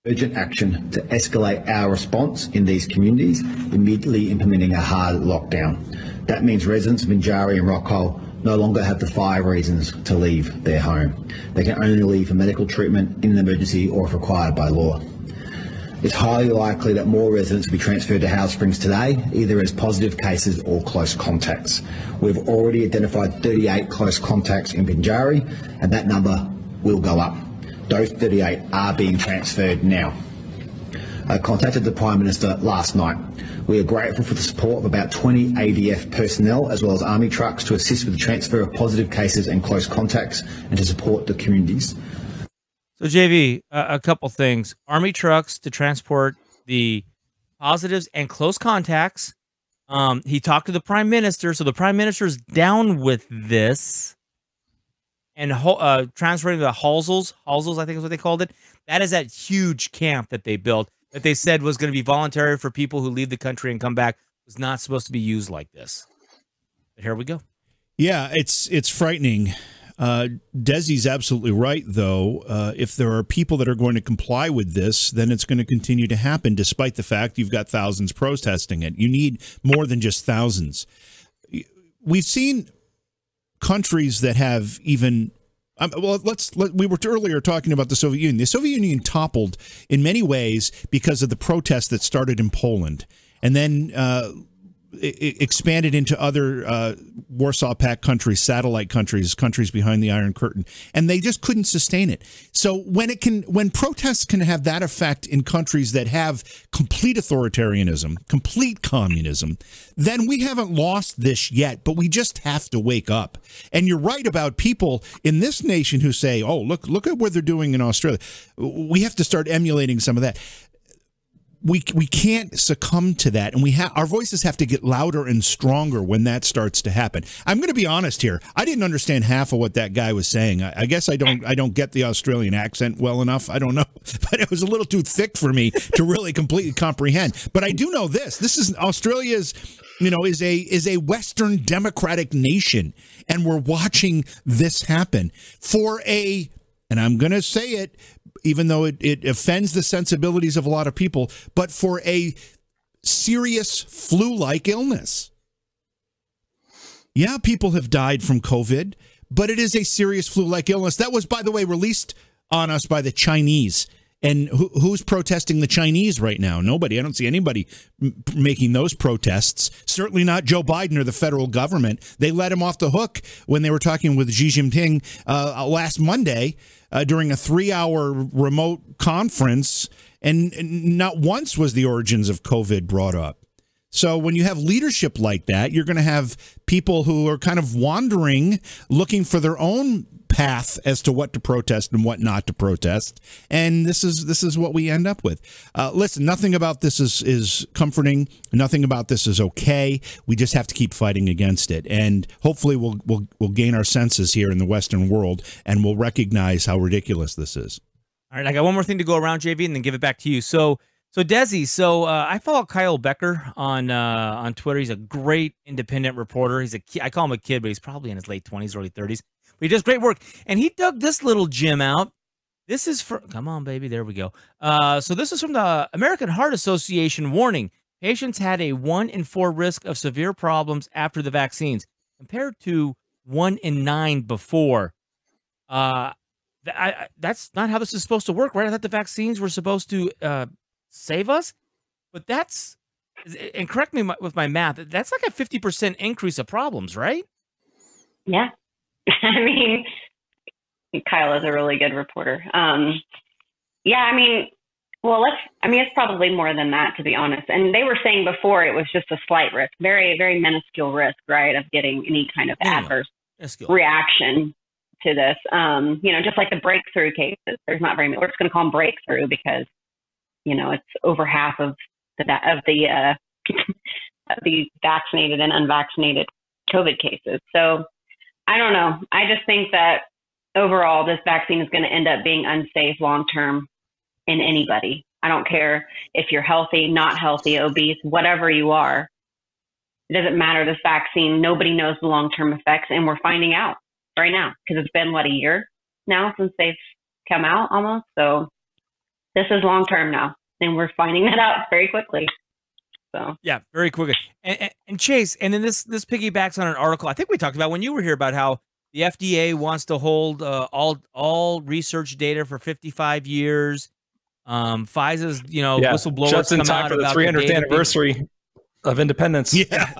urgent action to escalate our response in these communities, immediately implementing a hard lockdown. That means residents of Binjari and Rockhole no longer have the five reasons to leave their home. They can only leave for medical treatment in an emergency or if required by law. It's highly likely that more residents will be transferred to Howard Springs today, either as positive cases or close contacts. We've already identified 38 close contacts in Binjari, and that number will go up. Those 38 are being transferred now. I contacted the Prime Minister last night. We are grateful for the support of about 20 ADF personnel as well as army trucks to assist with the transfer of positive cases and close contacts and to support the communities. So JV, uh, a couple things: army trucks to transport the positives and close contacts. Um, he talked to the prime minister, so the prime minister's down with this, and uh, transferring the Halsels, Halsels, I think is what they called it. That is that huge camp that they built that they said was going to be voluntary for people who leave the country and come back. Was not supposed to be used like this. But here we go. Yeah, it's it's frightening. Uh, Desi's absolutely right, though. Uh, if there are people that are going to comply with this, then it's going to continue to happen, despite the fact you've got thousands protesting it. You need more than just thousands. We've seen countries that have even. Um, well, let's. Let, we were earlier talking about the Soviet Union. The Soviet Union toppled in many ways because of the protests that started in Poland, and then. Uh, expanded into other uh, Warsaw Pact countries, satellite countries, countries behind the Iron Curtain, and they just couldn't sustain it. So when it can, when protests can have that effect in countries that have complete authoritarianism, complete communism, then we haven't lost this yet. But we just have to wake up. And you're right about people in this nation who say, "Oh, look, look at what they're doing in Australia." We have to start emulating some of that we we can't succumb to that. And we have our voices have to get louder and stronger when that starts to happen. I'm going to be honest here. I didn't understand half of what that guy was saying. I, I, guess i don't i don't get the australian accent well enough. I don't know. *laughs* But it was a little too thick for me to really completely comprehend. But i do know this. This is australia's you know is a is a western democratic nation. And we're watching this happen for a and i'm going to say it even though it, it offends the sensibilities of a lot of people, but for a serious flu like illness. Yeah, people have died from COVID, but it is a serious flu like illness. That was, by the way, released on us by the Chinese. And who, who's protesting the Chinese right now? Nobody. I don't see anybody m- making those protests. Certainly not Joe Biden or the federal government. They let him off the hook when they were talking with Xi Jinping uh, last Monday uh, during a three-hour remote conference, and, and not once was the origins of COVID brought up. So when you have leadership like that, you're going to have people who are kind of wandering, looking for their own path as to what to protest and what not to protest. And this is this is what we end up with. Uh, listen, nothing about this is is comforting. Nothing about this is okay. We just have to keep fighting against it, and hopefully we'll we'll we'll gain our senses here in the Western world, and we'll recognize how ridiculous this is. All right, I got one more thing to go around, JV, and then give it back to you. So. So Desi, so uh, I follow Kyle Becker on uh, on Twitter. He's a great independent reporter. He's a ki- I call him a kid, but he's probably in his late twenties, early thirties. He does great work, and he dug this little gem out. This is for come on, baby. There we go. Uh, so this is from the American Heart Association. Warning: Patients had a one in four risk of severe problems after the vaccines, compared to one in nine before. Uh, th- I, that's not how this is supposed to work, right? I thought the vaccines were supposed to uh, save us, but that's and correct me with my math. That's like a fifty percent increase of problems, right? Yeah. *laughs* I mean, Kyle is a really good reporter. Um, yeah, I mean, well, let's, I mean, it's probably more than that, to be honest. And they were saying before it was just a slight risk, very, very minuscule risk, right, of getting any kind of Yeah. adverse reaction to this. Um, you know, just like the breakthrough cases, there's not very many. We're just going to call them breakthrough because, you know, it's over half of the of the uh, *laughs* the vaccinated and unvaccinated COVID cases. So I don't know. I just think that overall, this vaccine is going to end up being unsafe long term in anybody. I don't care if you're healthy, not healthy, obese, whatever you are. It doesn't matter. This vaccine, nobody knows the long term effects, and we're finding out right now because it's been what a year now since they've come out almost. So this is long term now, and we're finding that out very quickly. So Yeah, very quickly. And, and, and Chase, and then this this piggybacks on an article I think we talked about when you were here about how the FDA wants to hold uh, all all research data for 55 years. Um, Pfizer's, you know, yeah, whistleblowers just in time out for the about 300th data being- anniversary of independence. *laughs* Yeah.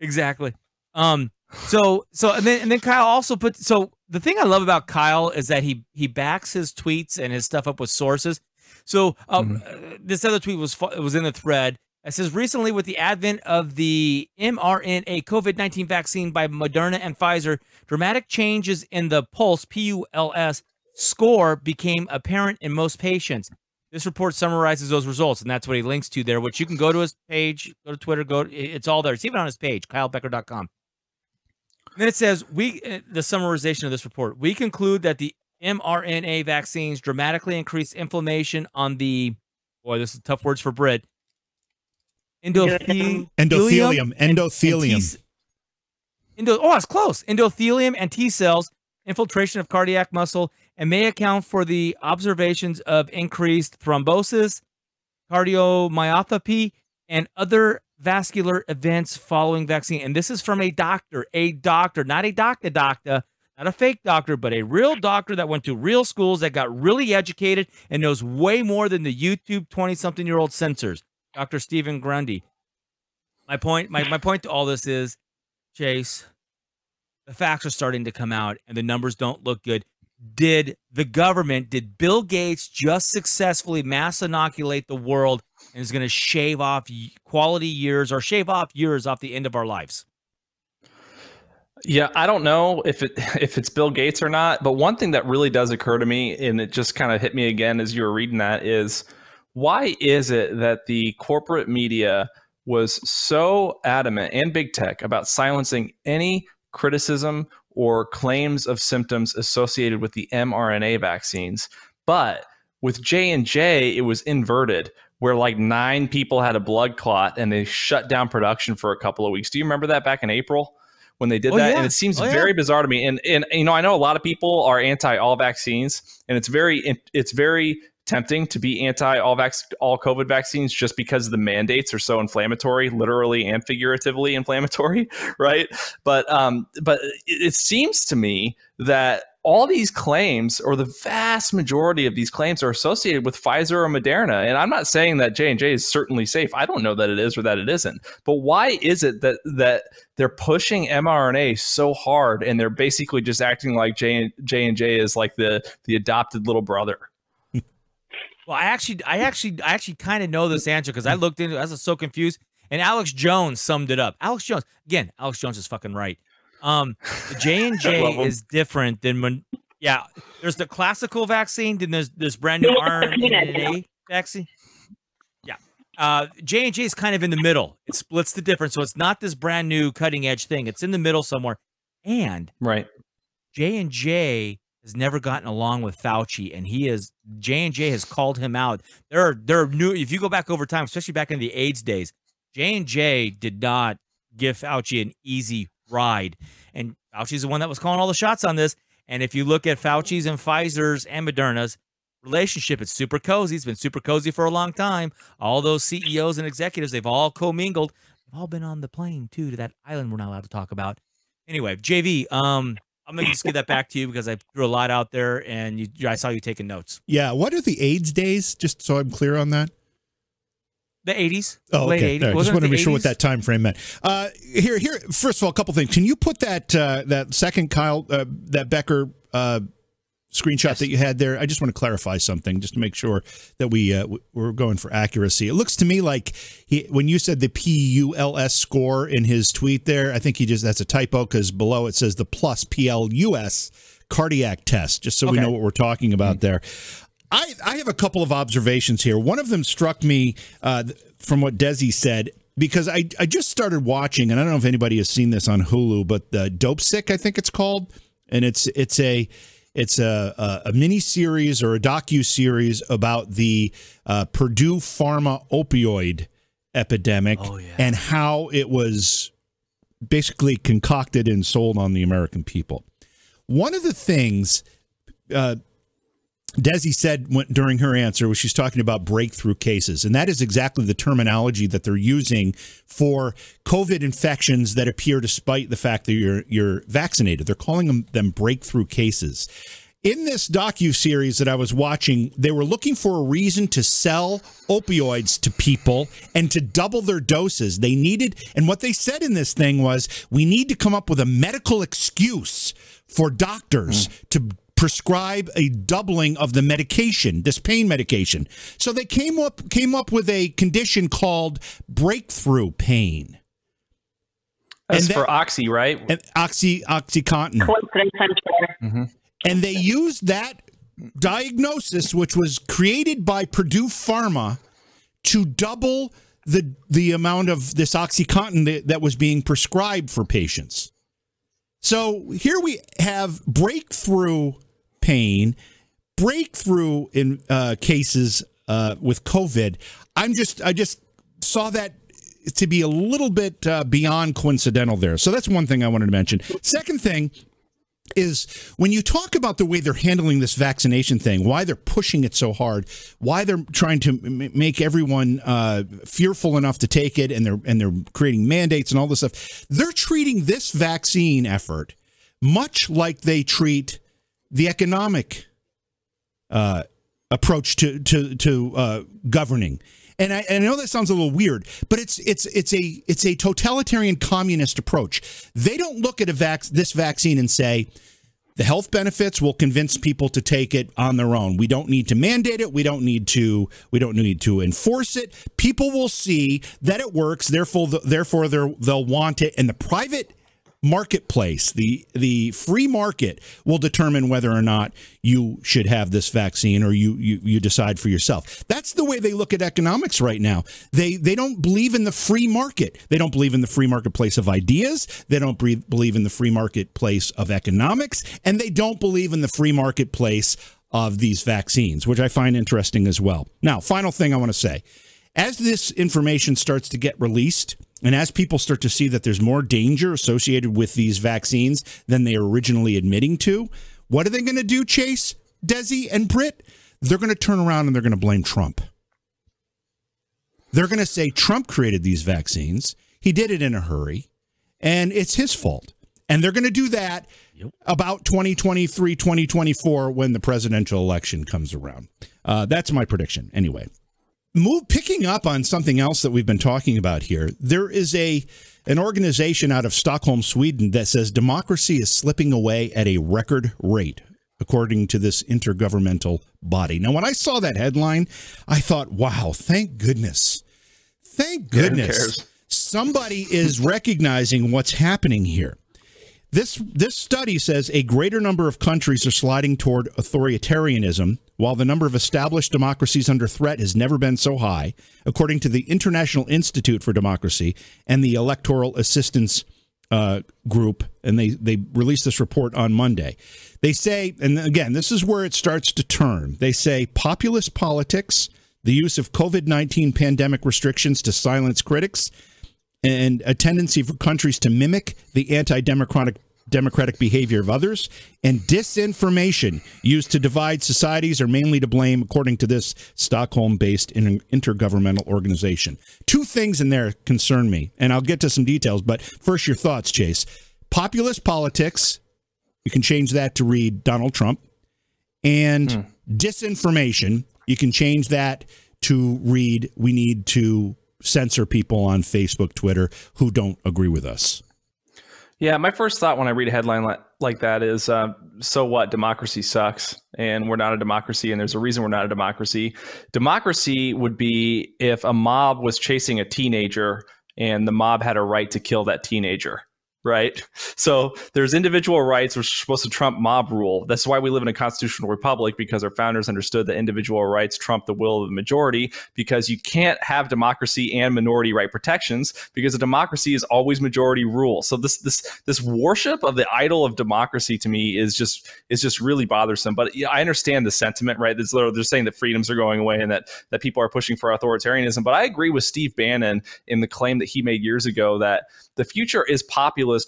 exactly. Um. So so and then and then Kyle also put so the thing I love about Kyle is that he he backs his tweets and his stuff up with sources. So uh, uh, this other tweet was fu- was in the thread. It says recently with the advent of the mRNA COVID nineteen vaccine by Moderna and Pfizer, dramatic changes in the pulse PULS score became apparent in most patients. This report summarizes those results, and that's what he links to there, which you can go to his page, go to Twitter, go. It's all there. It's even on his page, kylebecker.com. And then it says we uh, the summarization of this report. We conclude that the mRNA vaccines dramatically increase inflammation on the boy, this is tough words for Britt. Endothelium, Endothelium. Endothelium. Endo, oh, it's close. Endothelium and T cells, infiltration of cardiac muscle, and may account for the observations of increased thrombosis, cardiomyopathy, and other vascular events following vaccine. And this is from a doctor, a doctor, not a doctor, doctor, not a fake doctor, but a real doctor that went to real schools that got really educated and knows way more than the YouTube 20 something year old censors. Dr. Steven Gundry. My point, my, my point to all this is, Chase, the facts are starting to come out and the numbers don't look good. Did the government, did Bill Gates just successfully mass inoculate the world and is going to shave off quality years or shave off years off the end of our lives? Yeah, I don't know if it *laughs* if it's Bill Gates or not, but one thing that really does occur to me, and it just kind of hit me again as you were reading that, is why is it that the corporate media was so adamant and big tech about silencing any criticism or claims of symptoms associated with the mRNA vaccines, but with J and J, it was inverted, where like nine people had a blood clot and they shut down production for a couple of weeks. Do you remember that back in April? when they did Oh, that. yeah. And it seems Oh, yeah. very bizarre to me. And and you know, I know a lot of people are anti all vaccines, and it's very it's very tempting to be anti all vac all COVID vaccines just because the mandates are so inflammatory, literally and figuratively inflammatory, *laughs* right? But um, but it, it seems to me that all these claims, or the vast majority of these claims, are associated with Pfizer or Moderna. And I'm not saying that J and J is certainly safe. I don't know that it is or that it isn't. But why is it that that they're pushing mRNA so hard, and they're basically just acting like J and J and J is like the the adopted little brother? Well, I actually, I actually, I actually kind of know this answer because I looked into. it. I was so confused, and Alex Jones summed it up. Alex Jones, again, Alex Jones is fucking right. Um, J and J *laughs* is different than when. Yeah, there's the classical vaccine, then there's this brand new RNA vaccine. Yeah, uh, J and J is kind of in the middle. It splits the difference, so it's not this brand new cutting edge thing. It's in the middle somewhere, and Right. J and J has never gotten along with Fauci, and he is J and J has called him out. There are there are new. If you go back over time, especially back in the AIDS days, J and J did not give Fauci an easy ride, and Fauci's the one that was calling all the shots on this. And if you look at Fauci's and Pfizer's and Moderna's relationship, it's super cozy. It's been super cozy for a long time. All those CEOs and executives, they've all commingled. They've all been on the plane too to that island we're not allowed to talk about. Anyway, JV, um, I'm gonna just give that back to you because I threw a lot out there, and you, I saw you taking notes. Yeah. What are the AIDS days? Just so I'm clear on that. The 80s, Oh, late okay. 80s. All right. Just want to be sure what that time frame meant. Uh, here, here. First of all, a couple things. Can you put that uh, that second Kyle uh, that Becker screenshot that you had there? I just want to clarify something, just to make sure that we uh, we're going for accuracy. It looks to me like he, when you said the PULS score in his tweet there, I think he just that's a typo because below it says the plus P L U S cardiac test, just so we know what we're talking about there. I, I have a couple of observations here. One of them struck me uh, from what Desi said because I, I just started watching, and I don't know if anybody has seen this on Hulu, but the Dopesick, I think it's called, and it's it's a it's a a, a mini series or a docu series about the uh, Purdue Pharma opioid epidemic and how it was basically concocted and sold on the American people. One of the things uh, Desi said when, during her answer was she's talking about breakthrough cases, and that is exactly the terminology that they're using for COVID infections that appear despite the fact that you're you're vaccinated. They're calling them them breakthrough cases. In this docu series that I was watching, they were looking for a reason to sell opioids to people and to double their doses. They needed, and what they said in this thing was, we need to come up with a medical excuse for doctors hmm. to prescribe a doubling of the medication, this pain medication. So they came up came up with a condition called breakthrough pain. That's And for Oxy, right? And oxy oxycontin. Coincidence, I'm. Mm-hmm. And they used that diagnosis, which was created by Purdue Pharma, to double the the amount of this OxyContin that, that was being prescribed for patients. So here we have breakthrough pain, breakthrough in uh, cases uh, with COVID. I'm just I just saw that to be a little bit uh, beyond coincidental there. So that's one thing I wanted to mention. Second thing is when you talk about the way they're handling this vaccination thing, why they're pushing it so hard, why they're trying to m- make everyone uh, fearful enough to take it, and they're and they're creating mandates and all this stuff. They're treating this vaccine effort much like they treat the economic uh, approach to to to uh, governing. And I, and I know that sounds a little weird, but it's it's it's a it's a totalitarian communist approach. They don't look at a vac- this vaccine and say the health benefits will convince people to take it on their own. We don't need to mandate it. We don't need to we don't need to enforce it. People will see that it works. Therefore, therefore they'll want it. And the private marketplace, the the free market will determine whether or not you should have this vaccine or you you, you decide for yourself. That's the way they look at economics right now. They they don't believe in the free market. They don't believe in the free marketplace of ideas. They don't believe in the free marketplace of economics, and they don't believe in the free marketplace of these vaccines, which I find interesting as well. Now, final thing I want to say. As this information starts to get released, and as people start to see that there's more danger associated with these vaccines than they are originally admitting to, what are they going to do, Chase, Desi, and Britt? They're going to turn around and they're going to blame Trump. They're going to say Trump created these vaccines. He did it in a hurry, and it's his fault. And they're going to do that about 2023, 2024 when the presidential election comes around. Uh, that's my prediction, anyway move picking up on something else that we've been talking about here there is a an organization out of stockholm sweden that says democracy is slipping away at a record rate according to this intergovernmental body. Now when i saw that headline i thought wow thank goodness. Thank goodness cares? somebody is recognizing what's happening here. This this study says a greater number of countries are sliding toward authoritarianism, while the number of established democracies under threat has never been so high, according to the International Institute for Democracy and the Electoral Assistance uh, Group. And they they released this report on Monday. They say, and again, this is where it starts to turn. They say populist politics, the use of COVID nineteen pandemic restrictions to silence critics, and a tendency for countries to mimic the anti-democratic democratic behavior of others and disinformation used to divide societies are mainly to blame according to this stockholm-based intergovernmental organization. Two things in there concern me and i'll get to some details but first your thoughts chase. Populist politics you can change that to read donald trump and hmm. disinformation you can change that to read we need to censor people on Facebook, Twitter who don't agree with us. Yeah, my first thought when I read a headline like, like that is, uh, so what? Democracy sucks, and we're not a democracy, and there's a reason we're not a democracy. Democracy would be if a mob was chasing a teenager, and the mob had a right to kill that teenager, right? So there's individual rights which are supposed to trump mob rule. That's why we live in a constitutional republic because our founders understood that individual rights trump the will of the majority because you can't have democracy and minority right protections because a democracy is always majority rule. So this this this worship of the idol of democracy to me is just is just really bothersome. But I understand the sentiment, right? There's, they're saying that freedoms are going away and that that people are pushing for authoritarianism. But I agree with Steve Bannon in the claim that he made years ago that the future is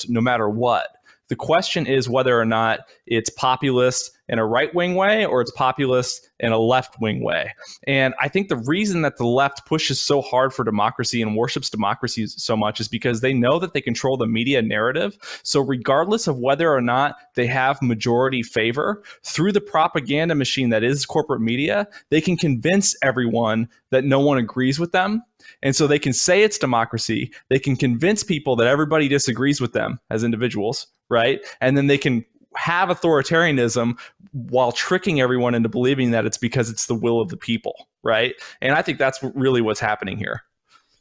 no matter what. The question is whether or not it's populist in a right wing way or it's populist in a left wing way. And I think the reason that the left pushes so hard for democracy and worships democracy so much is because they know that they control the media narrative. So, regardless of whether or not they have majority favor, through the propaganda machine that is corporate media, they can convince everyone that no one agrees with them. And so they can say it's democracy. They can convince people that everybody disagrees with them as individuals, right? And then they can have authoritarianism while tricking everyone into believing that it's because it's the will of the people, right? And I think that's really what's happening here.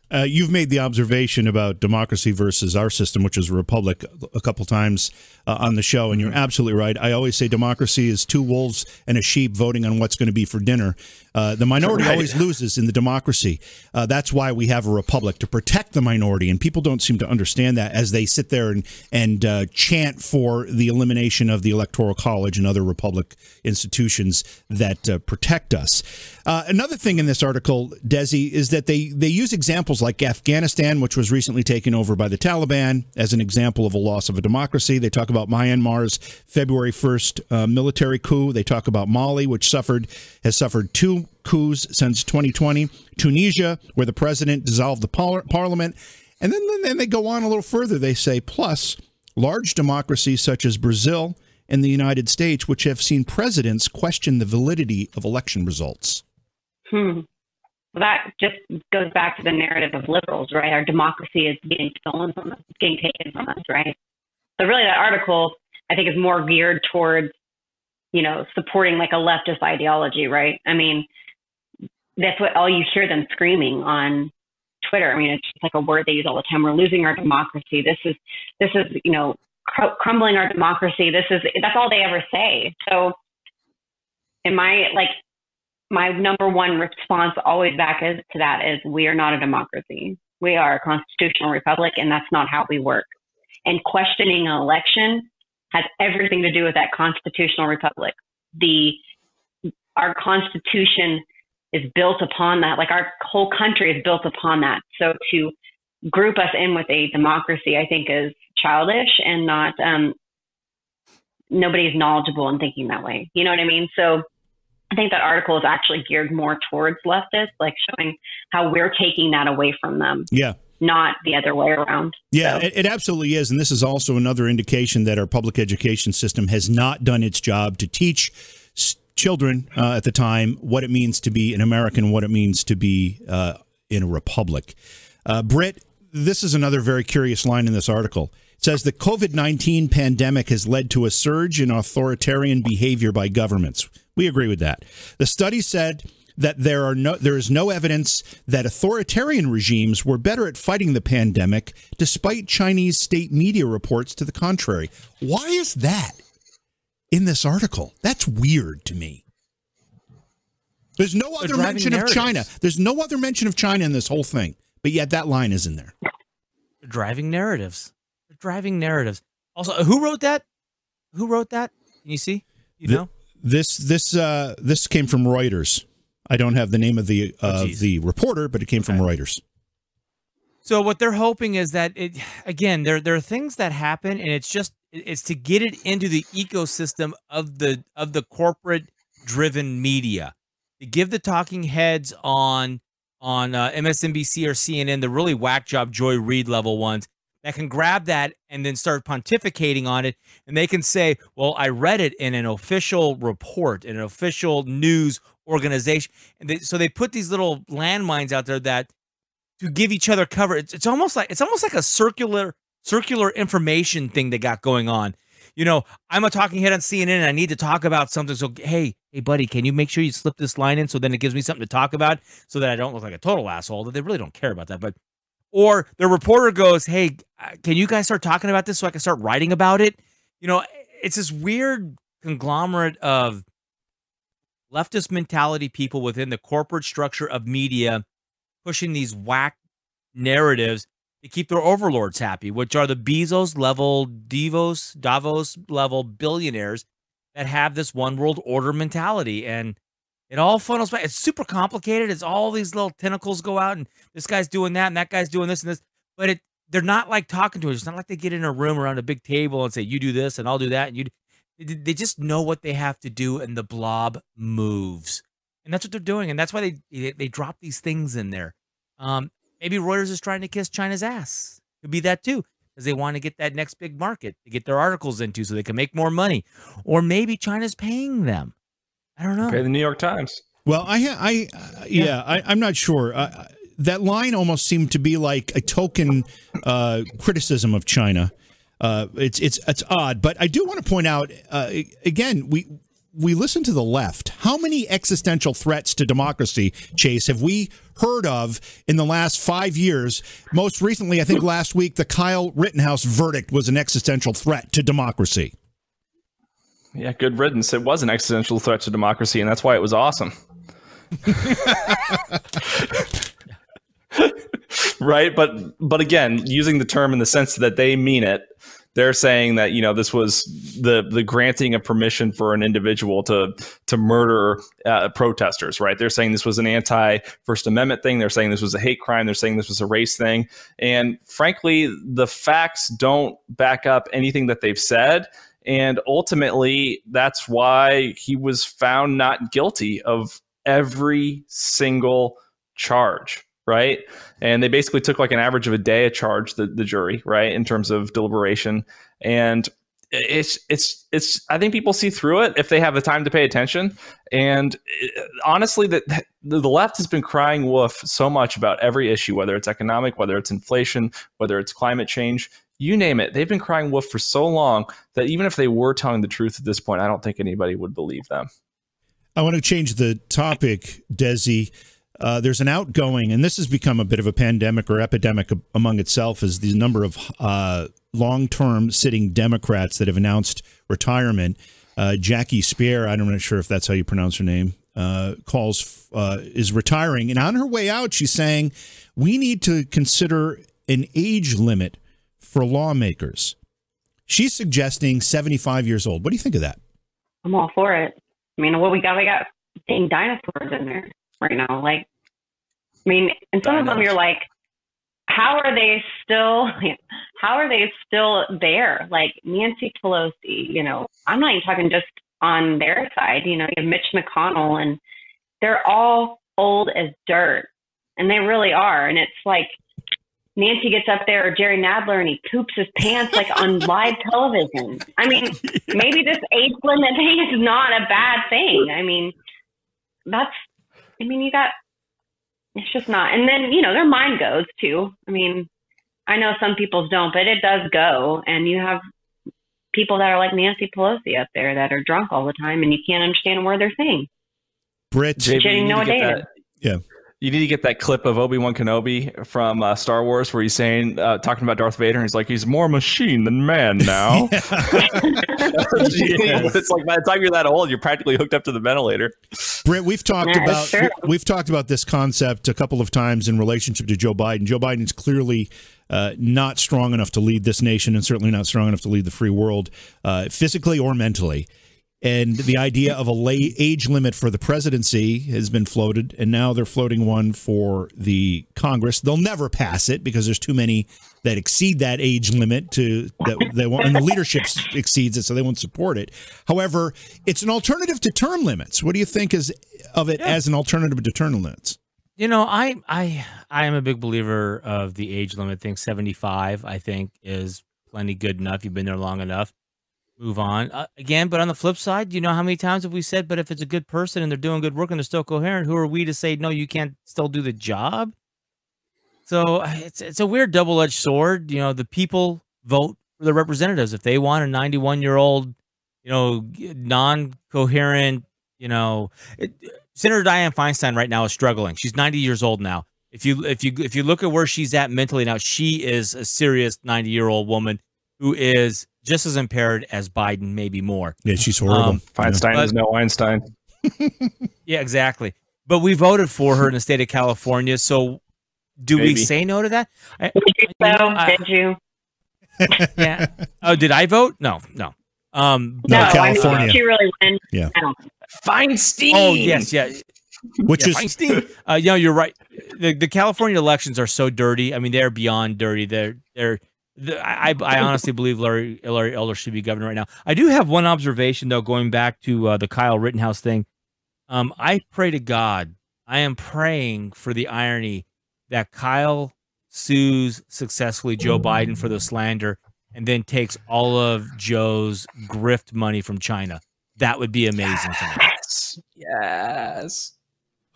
Uh, you've made the observation about democracy versus our system, which is a republic, a couple times uh, on the show, and you're absolutely right. I always say democracy is two wolves and a sheep voting on what's going to be for dinner. Uh, the minority Right. always loses in the democracy. Uh, that's why we have a republic to protect the minority, and people don't seem to understand that as they sit there and and uh, chant for the elimination of the electoral college and other republic institutions that uh, protect us. Uh, another thing in this article, Desi, is that they they use examples like Afghanistan, which was recently taken over by the Taliban, as an example of a loss of a democracy. They talk about Myanmar's February first uh, military coup. They talk about Mali, which suffered has suffered two coups since 2020. Tunisia, where the president dissolved the par- parliament, and then then they go on a little further. They say plus large democracies such as Brazil and the United States, which have seen presidents question the validity of election results. Hmm. Well, that just goes back to the narrative of liberals, right? Our democracy is being stolen from us, it's getting taken from us, right? So really, that article I think is more geared towards, you know, supporting like a leftist ideology, right? I mean, that's what all you hear them screaming on Twitter. I mean, it's just like a word they use all the time. We're losing our democracy. This is this is you know cr- crumbling our democracy. This is that's all they ever say. So, in my like my number one response always back is to that is we are not a democracy. We are a constitutional republic, and that's not how we work. And questioning an election has everything to do with that constitutional republic. The our constitution is built upon that. Like our whole country is built upon that. So to group us in with a democracy, I think is childish and not um, nobody's knowledgeable in thinking that way. You know what I mean? So I think that article is actually geared more towards leftists, like showing how we're taking that away from them, Yeah. Not the other way around. Yeah, it, it absolutely is. And this is also another indication that our public education system has not done its job to teach s- children uh, at the time what it means to be an American, what it means to be uh, in a republic. Uh, Britt, this is another very curious line in this article. It says the COVID 19 pandemic has led to a surge in authoritarian behavior by governments. We agree with that. The study said that there are no there is no evidence that authoritarian regimes were better at fighting the pandemic despite Chinese state media reports to the contrary. Why is that in this article? That's weird to me. There's no other mention of. China. There's no other mention of China in this whole thing. But yet that line is in there. They're driving narratives. They're driving narratives. Also, who wrote that? Who wrote that? Can you see? You The- know? This this uh this came from Reuters. I don't have the name of the Oh, uh, geez. the reporter, but it came from Reuters. So what they're hoping is that it again there there are things that happen and it's just it's to get it into the ecosystem of the of the corporate driven media to give the talking heads on on uh, MSNBC or CNN the really whack job Joy Reid level ones that can grab that and then start pontificating on it and they can say well I read it in an official report in an official news organization and they, so they put these little landmines out there that to give each other cover. It's, it's almost like it's almost like a circular circular information thing they got going on. You know, I'm a talking head on CNN and I need to talk about something. So hey, hey buddy, can you make sure you slip this line in so then it gives me something to talk about so that I don't look like a total asshole? That they really don't care about that. But or the reporter goes, "Hey, uh, can you guys start talking about this so I can start writing about it?" You know, it's this weird conglomerate of leftist mentality people within the corporate structure of media pushing these whack narratives to keep their overlords happy, which are the Bezos level, Davos, Davos level billionaires that have this one world order mentality. And it all funnels back. It's super complicated. It's all these little tentacles go out, and this guy's doing that, and that guy's doing this and this. But it they're not like talking to us. It's not like they get in a room around a big table and say, "You do this, and I'll do that," and you. They just know what they have to do, and the blob moves, and that's what they're doing, and that's why they they, they drop these things in there. Um, maybe Reuters is trying to kiss China's ass. Could be that too, because they want to get that next big market to get their articles into, so they can make more money, or maybe China's paying them. I don't know. Pay the New York Times. Well, I, I, uh, yeah, I, I'm not sure. Uh, that line almost seemed to be like a token uh, criticism of China. Uh, it's it's it's odd, but I do want to point out uh, again we we listen to the left. How many existential threats to democracy, Chase, have we heard of in the last five years? Most recently, I think last week, the Kyle Rittenhouse verdict was an existential threat to democracy. Yeah, good riddance. It was an existential threat to democracy, and that's why it was awesome. *laughs* right, but but again, using the term in the sense that they mean it, they're saying that you know this was the the granting of permission for an individual to to murder uh, protesters. Right? They're saying this was an anti First Amendment thing. They're saying this was a hate crime. They're saying this was a race thing. And frankly, the facts don't back up anything that they've said. And ultimately, that's why he was found not guilty of every single charge right? And they basically took like an average of a day a charge, the, the jury, right, in terms of deliberation. And it's it's it's I think people see through it if they have the time to pay attention. And it, honestly, that the left has been crying wolf so much about every issue, whether it's economic, whether it's inflation, whether it's climate change. You name it, they've been crying wolf for so long that even if they were telling the truth at this point, I don't think anybody would believe them. I want to change the topic, Desi. Uh, there's an outgoing, and this has become a bit of a pandemic or epidemic among itself, is the number of uh, long-term sitting Democrats that have announced retirement. Uh, Jackie Speier, I'm not sure if that's how you pronounce her name, uh, calls uh, is retiring, and on her way out, she's saying we need to consider an age limit for lawmakers. She's suggesting 75 years old. What do you think of that? I'm all for it. I mean, what we got, we got dang dinosaurs in there right now. Like, I mean, and some of them you're like, how are they still? *laughs* How are they still there? Like Nancy Pelosi, you know, I'm not even talking just on their side. You know, you have Mitch McConnell, and they're all old as dirt, and they really are. And it's like Nancy gets up there, or Jerry Nadler, and he poops his pants like on *laughs* live television. I mean, maybe this age limit *laughs* thing is not a bad thing. I mean, that's I mean, you got, it's just not. And then, you know, their mind goes too. I mean, I know some people's don't, but it does go. And you have people that are like Nancy Pelosi up there that are drunk all the time and you can't understand a word they're saying. Britt, JV, know what day Yeah you need to get that clip of Obi Wan Kenobi from uh, Star Wars where he's saying, uh, talking about Darth Vader, and he's like, he's more machine than man *laughs* now. yes. *laughs* It's like by the time you're that old, you're practically hooked up to the ventilator. Britt, we've talked yeah, about we've talked about this concept a couple of times in relationship to Joe Biden. Joe Biden is clearly. Uh, not strong enough to lead this nation, and certainly not strong enough to lead the free world, uh, physically or mentally. And the idea of a lay age limit for the presidency has been floated, and now they're floating one for the Congress. They'll never pass it because there's too many that exceed that age limit to that they want, and the leadership exceeds it, so they won't support it. However, it's an alternative to term limits. What do you think is of it yeah. as an alternative to term limits? You know, I I I am a big believer of the age limit thing. Seventy five, I think, is plenty good enough. You've been there long enough move on uh, again. But on the flip side, you know how many times have we said, but if it's a good person and they're doing good work and they're still coherent, who are we to say no? You can't still do the job. So it's it's a weird double edged sword. You know, the people vote for the representatives if they want a 91 year old, you know, non coherent. You know, it, Senator Dianne Feinstein right now is struggling. She's 90 years old now. if you if you if you look at where she's at mentally now, she is a serious 90 year old woman who is just as impaired as Biden, maybe more. Yeah, she's horrible. Um, Feinstein But- is no Einstein. *laughs* Yeah, exactly. But we voted for her in the state of California, so do we say no to that? I, Did you you know, so? I- Did you? yeah. Oh, did I vote? No, no. Um. No, I mean, California. did she really win? Yeah. I Feinstein. Oh yes, yeah. Which yeah, is Feinstein. Uh, you know, you're right. The the California elections are so dirty. I mean, they're beyond dirty. They're they're. I I honestly believe Larry Larry Elder should be governor right now. I do have one observation though, going back to uh, the Kyle Rittenhouse thing. Um, I pray to God. I am praying for the irony that Kyle sues successfully Joe Biden for the slander, and then takes all of Joe's grift money from China. That would be amazing. Yes. Yes.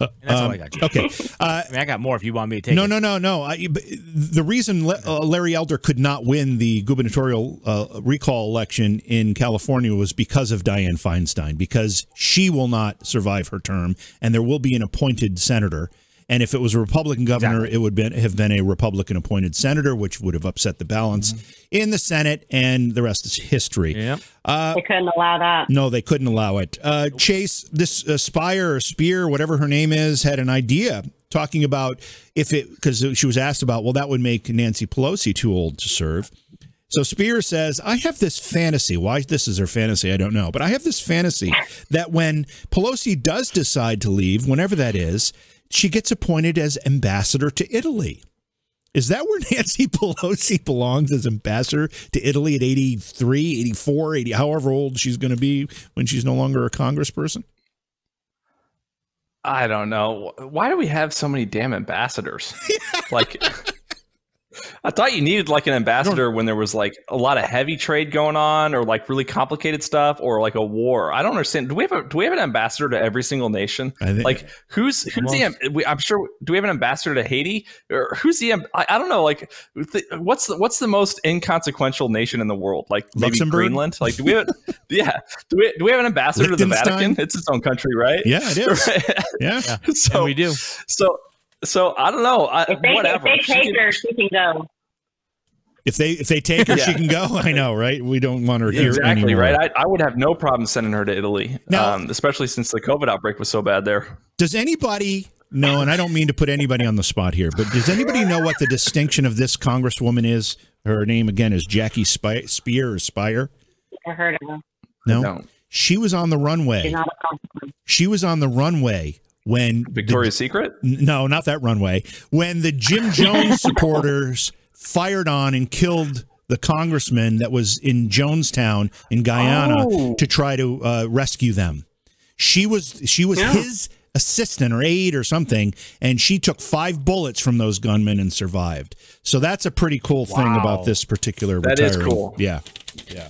Uh, that's all um, I got, Jim. Okay. Uh, *laughs* I mean, I got more if you want me to take no, it. no, no, no. I, the reason Le- uh, Larry Elder could not win the gubernatorial uh, recall election in California was because of Dianne Feinstein, because she will not survive her term, and there will be an appointed senator. And if it was a Republican governor, Exactly. it would been, have been a Republican appointed senator, which would have upset the balance in the Senate, and the rest is history. Yeah. Uh, they couldn't allow that. no, they couldn't allow it. Uh, Chase, this uh, Spire or Speier, whatever her name is, had an idea talking about if it, because she was asked about, well, that would make Nancy Pelosi too old to serve. So Speier says, I have this fantasy. Why this is her fantasy, I don't know. But I have this fantasy *laughs* that when Pelosi does decide to leave, whenever that is, she gets appointed as ambassador to Italy. Is that where *laughs* Nancy Pelosi belongs as ambassador to Italy at 83, 84, 80, however old she's going to be when she's no longer a congressperson? I don't know. Why do we have so many damn ambassadors? *laughs* like, I thought you needed like an ambassador when there was like a lot of heavy trade going on, or like really complicated stuff, or like a war. I don't understand. Do we have a do we have an ambassador to every single nation? I think, Like, who's who's the? I'm sure. Do we have an ambassador to Haiti, or who's the? I, I don't know. Like, what's the what's the most inconsequential nation in the world? Like maybe Luxembourg? Greenland. Like, do we? Have, *laughs* yeah. Do we? Do we have an ambassador to the Vatican? It's its own country, right? yeah, it is. *laughs* Yeah. *laughs* And so we do. So, so I don't know. I, If they, whatever. if they She take can- her, she can go. If they if they take her, she can go. *laughs* I know, right? We don't want her here exactly anymore. right. I, I would have no problem sending her to Italy, Now- um, especially since the COVID outbreak was so bad there. Does anybody know, and I don't mean to put anybody on the spot here, but does anybody know what the distinction of this congresswoman is? Her name again is Jackie Spy- Speier or Spire. I heard of her. No, No. she was on the runway. not a consequence. She was on the runway when the- Victoria's Secret. N- No, not that runway. When the Jim Jones *laughs* supporters fired on and killed the congressman that was in Jonestown in Guyana Oh. to try to uh, rescue them. She was she was Yeah. his assistant or aide or something, and she took five bullets from those gunmen and survived. So that's a pretty cool thing about this particular. That is retiree. cool. Yeah, yeah.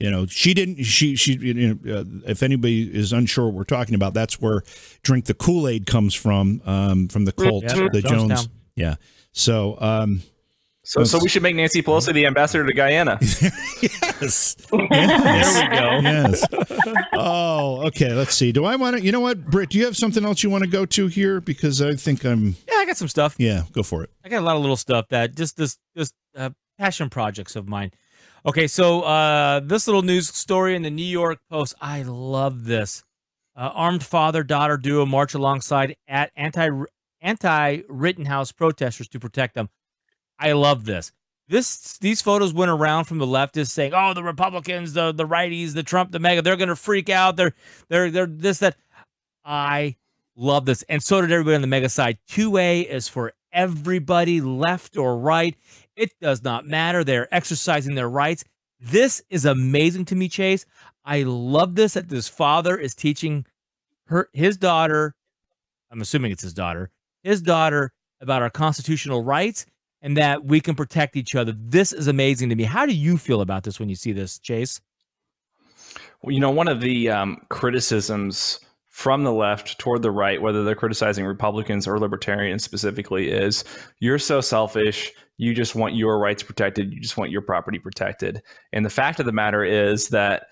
You know, she didn't. She she. You know, uh, if anybody is unsure what we're talking about, that's where "Drink the Kool Aid" comes from. Um, from the cult, Yeah, the Jones. Jonestown. Yeah. So, um, So, so we should make Nancy Pelosi the ambassador to Guyana. *laughs* yes. There we go. Yes. Oh, okay. Let's see. Do I want to? You know what, Britt? Do you have something else you want to go to here? Because I think I'm. Yeah, I got some stuff. Yeah, go for it. I got a lot of little stuff that just this just uh, passion projects of mine. Okay, so uh, this little news story in the New York Post. I love this. Uh, armed father daughter duo march alongside at anti anti Rittenhouse protesters to protect them. I love this. This these photos went around from the leftists saying, "Oh, the Republicans, the the righties, the Trump, the MAGA, they're going to freak out. They're they're they're this that." I love this, and so did everybody on the MAGA side. Two A is for everybody, left or right. It does not matter. They're exercising their rights. This is amazing to me, Chase. I love this that this father is teaching her his daughter. I'm assuming it's his daughter. His daughter about our constitutional rights and that we can protect each other. This is amazing to me. How do you feel about this when you see this, Chase? Well, you know, one of the um, criticisms from the left toward the right, whether they're criticizing Republicans or libertarians specifically, is you're so selfish. You just want your rights protected. You just want your property protected. And the fact of the matter is that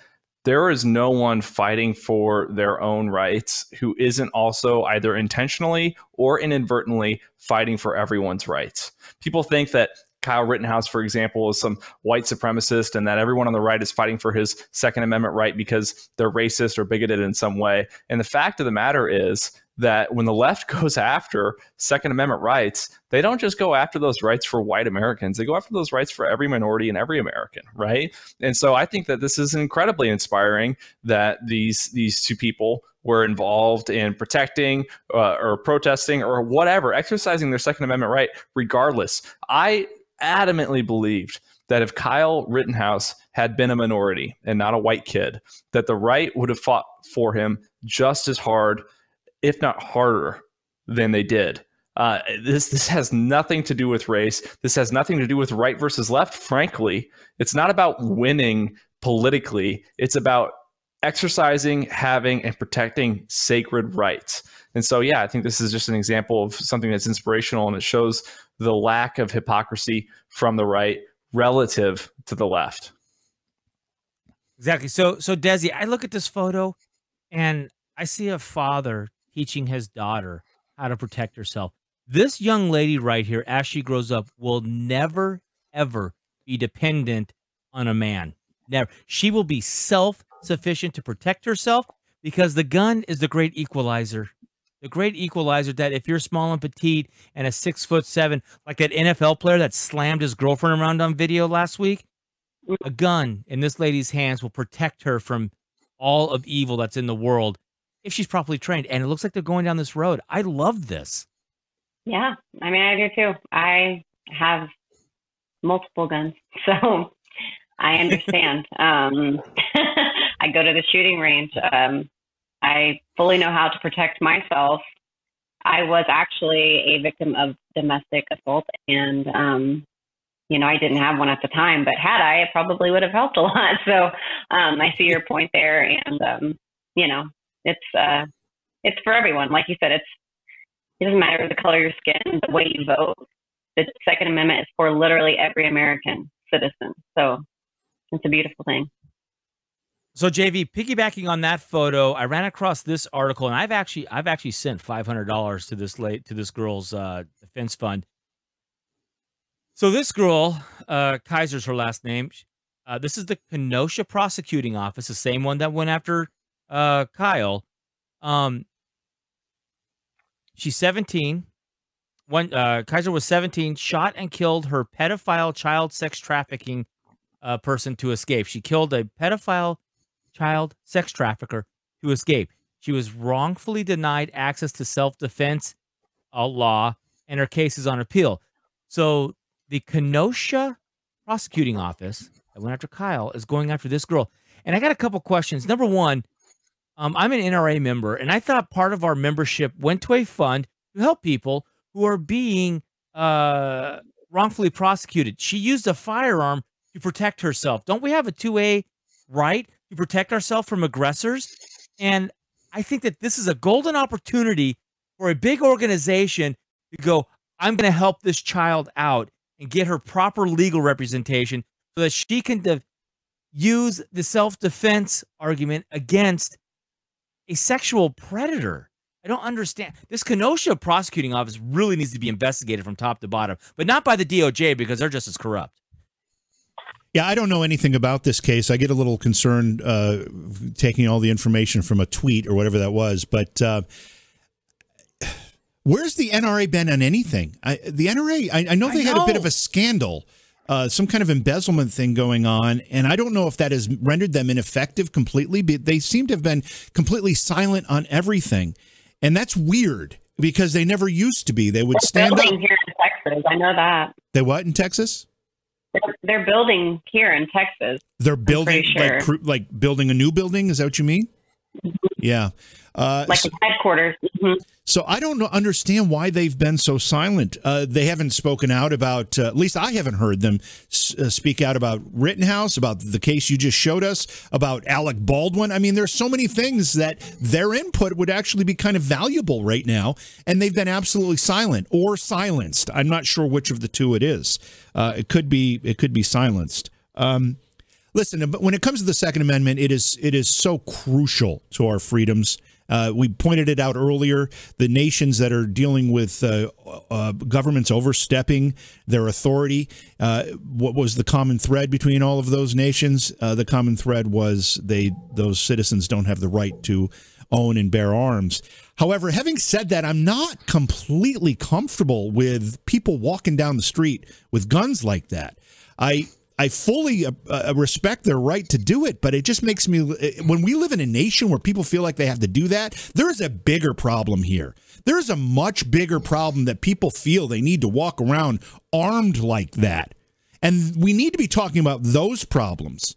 there is no one fighting for their own rights who isn't also either intentionally or inadvertently fighting for everyone's rights. People think that Kyle Rittenhouse, for example, is some white supremacist and that everyone on the right is fighting for his Second Amendment right because they're racist or bigoted in some way. And the fact of the matter is that when the left *laughs* goes after Second Amendment rights, they don't just go after those rights for white Americans. They go after those rights for every minority and every American, right? And so I think that this is incredibly inspiring that these these two people were involved in protecting uh, or protesting or whatever, exercising their Second Amendment right, regardless. I adamantly believed that if Kyle Rittenhouse had been a minority and not a white kid, that the right would have fought for him just as hard, if not harder, than they did. Uh, this this has nothing to do with race. This has nothing to do with right versus left. Frankly, it's not about winning politically. It's about exercising, having, and protecting sacred rights. And so, yeah, I think this is just an example of something that's inspirational, and it shows the lack of hypocrisy from the right relative to the left. Exactly. So, so Desi, I look at this photo, and I see a father teaching his daughter how to protect herself. This young lady right here, as she grows up, will never ever be dependent on a man. Never. She will be self sufficient to protect herself because the gun is the great equalizer. The great equalizer that if you're small and petite and a six foot seven, like that NFL player that slammed his girlfriend around on video last week, a gun in this lady's hands will protect her from all of evil that's in the world if she's properly trained. And it looks like they're going down this road. I love this. Yeah, I mean, I do too. I have multiple guns, *laughs* so I understand. *laughs* um, *laughs* I go to the shooting range. Um, I fully know how to protect myself. I was actually a victim of domestic assault, and um, you know, I didn't have one at the time, but had I, it probably would have helped a *laughs* lot. So um, I see your point there, and um, you know, it's uh, it's for everyone. Like you said, it's it doesn't matter the color of your skin, the way you vote. The Second Amendment is for literally every American citizen. So it's a beautiful thing. So JV, piggybacking on that photo, I ran across this article, and I've actually I've actually sent five hundred dollars to this late to this girl's uh, defense fund. So this girl, uh, Kaiser's her last name. Uh, this is the Kenosha prosecuting office, the same one that went after uh, Kyle. Um, she's seventeen. When uh, Kaiser was seventeen, shot and killed her pedophile child sex trafficking uh, person to escape. She killed a pedophile child sex trafficker to escape. She was wrongfully denied access to self defense law, and her case is on appeal. So the Kenosha prosecuting office that went after Kyle is going after this girl. And I got a couple questions. Number one, um, I'm an NRA member, and I thought part of our membership went to a fund to help people who are being uh, wrongfully prosecuted. She used a firearm to protect herself. Don't we have a 2A right to protect ourselves from aggressors. And I think that this is a golden opportunity for a big organization to go, I'm going to help this child out and get her proper legal representation so that she can de- use the self defense argument against a sexual predator. I don't understand. This Kenosha prosecuting office really needs to be investigated from top to bottom, but not by the DOJ because they're just as corrupt. Yeah, I don't know anything about this case. I get a little concerned uh, taking all the information from a tweet or whatever that was. But uh, where's the NRA been on anything? I, the NRA, I, I know they I had a bit of a scandal, uh, some kind of embezzlement thing going on, and I don't know if that has rendered them ineffective completely. But they seem to have been completely silent on everything, and that's weird because they never used to be. They would stand up. here in Texas. I know that. They what in Texas? They're, they're building here in Texas. They're building pretty like like building a new building. Is that what you mean? Yeah. Uh, like so, the headquarters. hmm so I don't understand why they've been so silent. Uh, they haven't spoken out about. Uh, at least I haven't heard them s- uh, speak out about Rittenhouse, about the case you just showed us, about Alec Baldwin. I mean, there's so many things that their input would actually be kind of valuable right now, and they've been absolutely silent or silenced. I'm not sure which of the two it is. Uh, it could be. It could be silenced. Um, Listen, but when it comes to the Second Amendment, it is it is so crucial to our freedoms. Uh, we pointed it out earlier. The nations that are dealing with uh, uh, governments overstepping their authority. Uh, what was the common thread between all of those nations? Uh, the common thread was they those citizens don't have the right to own and bear arms. However, having said that, I'm not completely comfortable with people walking down the street with guns like that. I I fully uh, uh, respect their right to do it, but it just makes me when we live in a nation where people feel like they have to do that, there is a bigger problem here. There is a much bigger problem that people feel they need to walk around armed like that. And we need to be talking about those problems.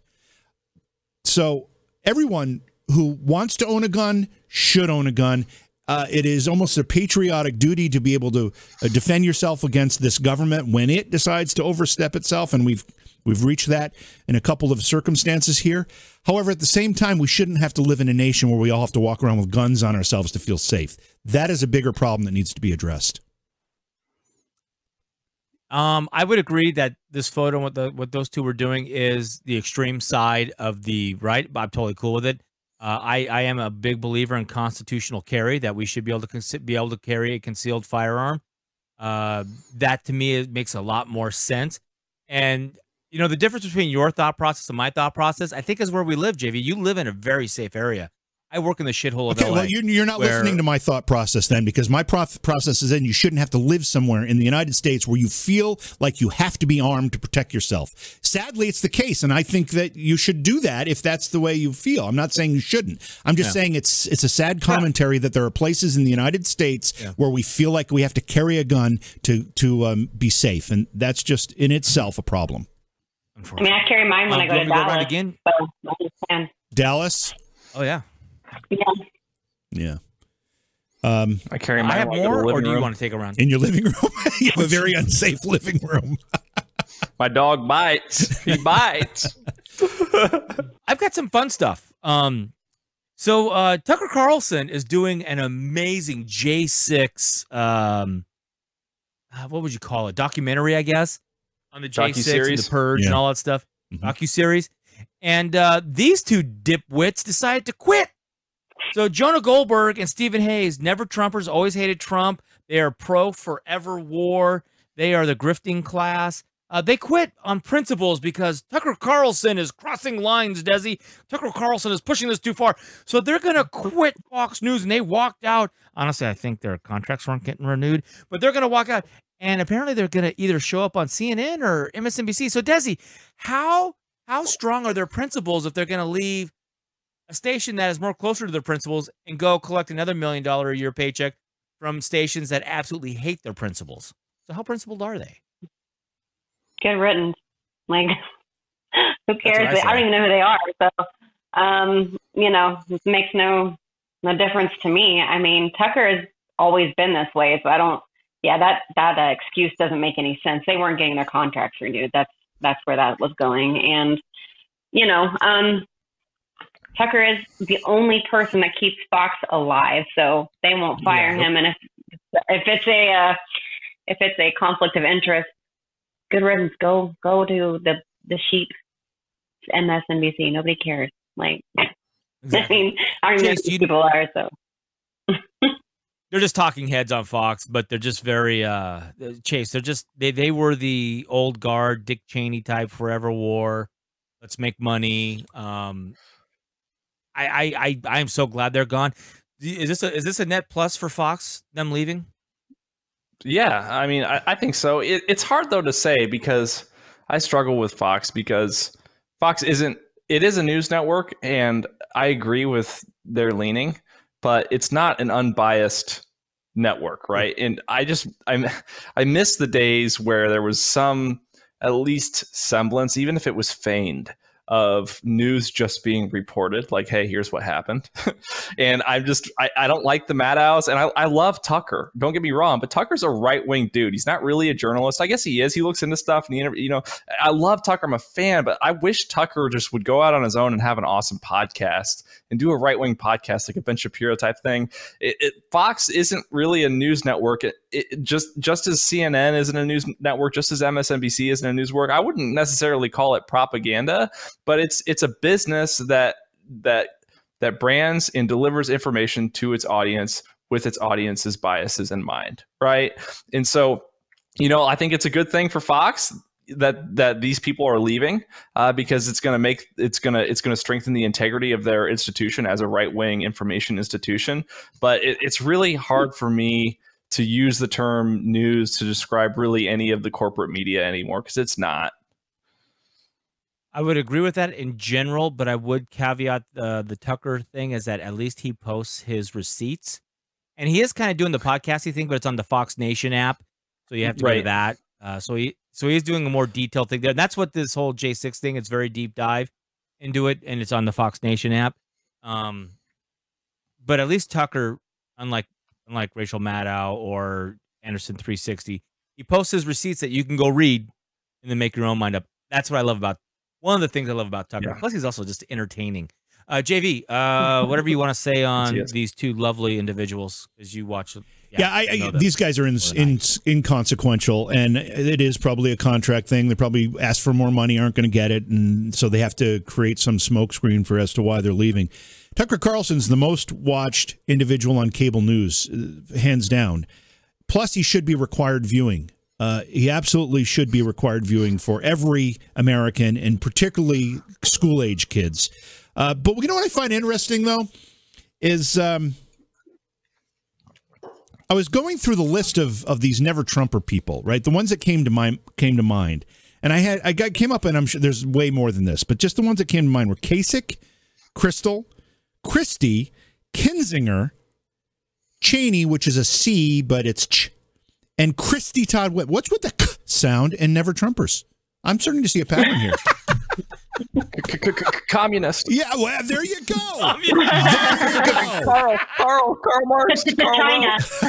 So, everyone who wants to own a gun should own a gun. Uh, it is almost a patriotic duty to be able to uh, defend yourself against this government when it decides to overstep itself, and we've we've reached that in a couple of circumstances here. However, at the same time, we shouldn't have to live in a nation where we all have to walk around with guns on ourselves to feel safe. That is a bigger problem that needs to be addressed. Um, I would agree that this photo, what the what those two were doing, is the extreme side of the right. I'm totally cool with it. Uh, I, I am a big believer in constitutional carry that we should be able to be able to carry a concealed firearm. Uh, that to me makes a lot more sense. And you know the difference between your thought process and my thought process, I think, is where we live, JV. You live in a very safe area. I work in the shithole of Okay, LA. well, you're, you're not where- listening to my thought process then, because my prof- process is then you shouldn't have to live somewhere in the United States where you feel like you have to be armed to protect yourself. Sadly, it's the case, and I think that you should do that if that's the way you feel. I'm not saying you shouldn't. I'm just Yeah. saying it's it's a sad commentary that there are places in the United States where we feel like we have to carry a gun to to um, be safe, and that's just in itself a problem. I mean, I carry mine when Um, I go you to want me to go Dallas. again? So Dallas, Oh yeah. Yeah. yeah. Um, I carry I mine have I go to the more, or do you room. want to take a round? in your living room, *laughs* you have a very unsafe living room. *laughs* My dog bites. He *laughs* bites. I've got some fun stuff. Um, so uh, Tucker Carlson is doing an amazing J6. Um, uh, what would you call it? Documentary, I guess, on the J6 and the Docuseries? Purge and all that stuff. Mhm. Docu series, and uh, these two dipwits decided to quit. So Jonah Goldberg and Stephen Hayes, never Trumpers, always hated Trump. They are pro forever war. They are the grifting class. Uh, they quit on principles because Tucker Carlson is crossing lines, Desi. Tucker Carlson is pushing this too far. So they're going to quit Fox News. And they walked out. Honestly, I think their contracts weren't getting renewed, but they're going to walk out. And apparently they're going to either show up on CNN or MSNBC. So, Desi, how how strong are their principles if they're going to leave a station that is more closer to their principles and go collect another million dollar a year paycheck from stations that absolutely hate their principles? So, how principled are they? Good riddance. Like, *laughs* who cares? I I, don't even know who they are. So, um, you know, it makes no no difference to me. I mean, Tucker has always been this way, so I don't. Yeah, that that uh, excuse doesn't make any sense. They weren't getting their contracts renewed. That's that's where that was going, and you know, um, Tucker is the only person that keeps Fox alive, so they won't fire Yeah. him. And if if it's a uh, if it's a conflict of interest, good riddance. Go go to the the sheep MSNBC. Nobody cares. Like *laughs* I mean, I don't even know who Chase, you- people are. So they're just talking heads on Fox, but they're just very uh Chase. They're just they they were the old guard, Dick Cheney type, forever war. Let's make money. Um, I I I I am so glad they're gone. Is this a is this a net plus for Fox? Them leaving? Yeah, I mean, I, I think so. It, it's hard though to say because I struggle with Fox because Fox isn't. It is a news network, and I agree with their leaning, but it's not an unbiased network, hmm. right? And I just I *laughs* I miss the days where there was some at least semblance, even if it was feigned, of news just being reported like hey here's what happened. *laughs* And i'm just I, I don't like the madhouse and I, I love tucker don't get me wrong but tucker's a right-wing dude. He's not really a journalist. I guess he is. He looks into stuff and interview you know i love tucker i'm a fan but i wish tucker just would go out on his own and have an awesome podcast and do a right-wing podcast like a ben shapiro type thing. It, it, fox isn't really a news network just just as CNN isn't a news network, just as MSNBC isn't a news network, I wouldn't necessarily call it propaganda, but it's it's a business that that that brands and delivers information to its audience with its audience's biases in mind, right? And so, you know, I think it's a good thing for Fox that that these people are leaving uh, because it's going to make it's going to it's going to strengthen the integrity of their institution as a right wing information institution. But it, it's really hard for me to use the term news to describe really any of the corporate media anymore because it's not. I would agree with that in general, but I would caveat uh, the Tucker thing is that at least he posts his receipts, and he is kind of doing the podcasting thing, but it's on the Fox Nation app, so you have to go to that. Uh, so he so he's doing a more detailed thing there. That's what this whole J six thing. It's very deep dive into it, and it's on the Fox Nation app. Um, but at least Tucker, unlike unlike Rachel Maddow or Anderson three sixty, he posts his receipts that you can go read and then make your own mind up. That's what I love about one of the things I love about Tucker. Yeah. Plus, he's also just entertaining. Uh, JV, uh, whatever you want to say *laughs* on these two lovely individuals as you watch. Them. Yeah, I, I, these guys are in, more than I in, inconsequential, and it is probably a contract thing. They probably ask for more money, aren't going to get it, and so they have to create some smokescreen for as to why they're leaving. Tucker Carlson's the most watched individual on cable news, uh, hands down. Plus, he should be required viewing. Uh, he absolutely should be required viewing for every American, and particularly school age kids. Uh, but you know what I find interesting though is. Um, I was going through the list of of these never Trumper people, right? The ones that came to my came to mind, and I had I got came up, and I'm sure there's way more than this, but just the ones that came to mind were Kasich, Kristol, Christie, Kinzinger, Cheney, which is a C, but it's ch, and Christy Todd. What's with the k sound and never Trumpers? I'm starting to see a pattern here. *laughs* Communist. yeah, well, there you go. *laughs* Carl, Carl, Karl Marx. The Karl China. Marx.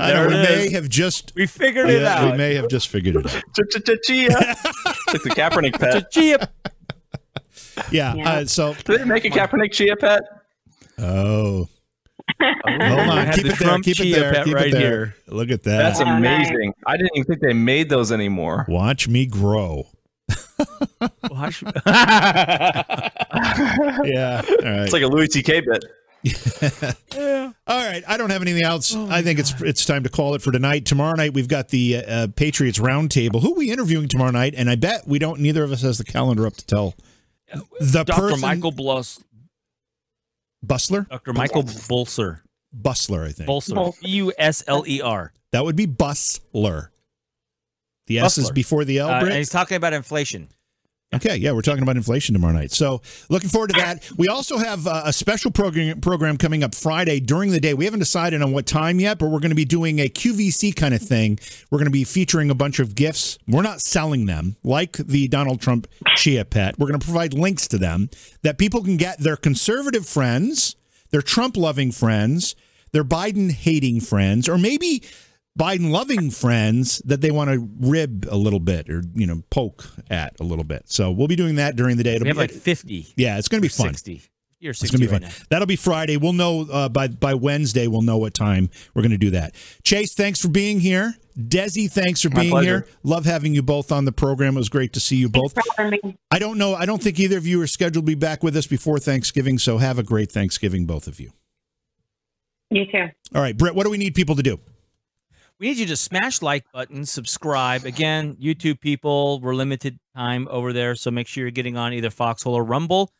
I know, we may have just we figured it out. we may have just figured it out. Ch-ch-ch-chia. Like *laughs* the Kaepernick pet. Chia- Yeah. Yeah. Uh, so, Did they make a Kaepernick chia pet? oh. Hold on, keep the it there. Keep it there. Keep right it there. here. Look at that. That's Oh, amazing. I didn't even think they made those anymore. Watch me grow. Watch- *laughs* Yeah. All right. It's like a Louis C.K. bit. *laughs* yeah. All right. I don't have anything else. I think it's it's time to call it for tonight. Tomorrow night we've got the uh, uh, Patriots roundtable. Who are we interviewing tomorrow night? And I bet we don't. Neither of us has the calendar up to tell. The Dr. person, Michael Blus, Bustler. Dr. Michael Bulser, Bustler. I think Bulser, Bulser. B U S L E R. that would be Bustler. The S is before the L. Uh, and he's talking about inflation. Okay, yeah, we're talking about inflation tomorrow night. So, looking forward to that. We also have uh, a special program program coming up Friday during the day. We haven't decided on what time yet, but we're going to be doing a QVC kind of thing. We're going to be featuring a bunch of gifts. We're not selling them like the Donald Trump Chia Pet. We're going to provide links to them that people can get their conservative friends, their Trump loving friends, their Biden hating friends, or maybe Biden loving friends that they want to rib a little bit or you know poke at a little bit. So we'll be doing that during the day. It'll We have be like 50. yeah, it's going to be fun. 60. You're 60 It's going to be right fun. now. That'll be Friday. We'll know uh, by by Wednesday. We'll know what time we're going to do that. Chase, thanks for being here. Desi, thanks for My being pleasure. here. Love having you both on the program. It was great to see you both. Thanks for having me. I don't know. I don't think either of you are scheduled to be back with us before Thanksgiving. So have a great Thanksgiving, both of you. You too. All right, Britt. What do we need people to do? We need you to smash like button, subscribe. Again, YouTube people, we're limited time over there, so make sure you're getting on either Foxhole or Rumble.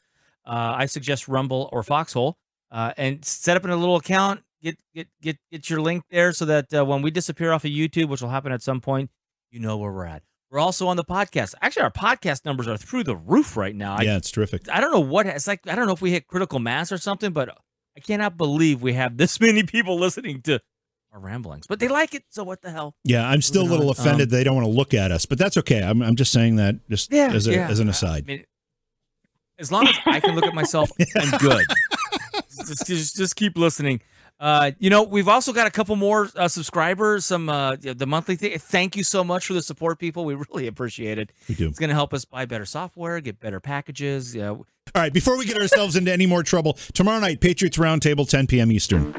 Uh, I suggest Rumble or Foxhole, uh, and set up in a little account. Get get get get your link there so that uh, when we disappear off of YouTube, which will happen at some point, you know where we're at. We're also on the podcast. Actually, our podcast numbers are through the roof right now. I, yeah, it's terrific. I don't know what it's like. I don't know if we hit critical mass or something, but I cannot believe we have this *laughs* many people listening to our ramblings. But they like it, so what the hell? Yeah, I'm still a little on. offended they don't want to look at us, but that's okay. I'm, I'm just saying that just Yeah, as, a, yeah. as an I aside. mean, as long as I can look at myself, I'm good. *laughs* just, just, just keep listening. Uh, you know, we've also got a couple more uh, subscribers. Some uh, the monthly thing. Thank you so much for the support, people. We *laughs* really appreciate it. We do. It's going to help us buy better software, get better packages. Yeah, All right, before we get ourselves into any more trouble, tomorrow night, Patriots Roundtable, 10 p.m. Eastern.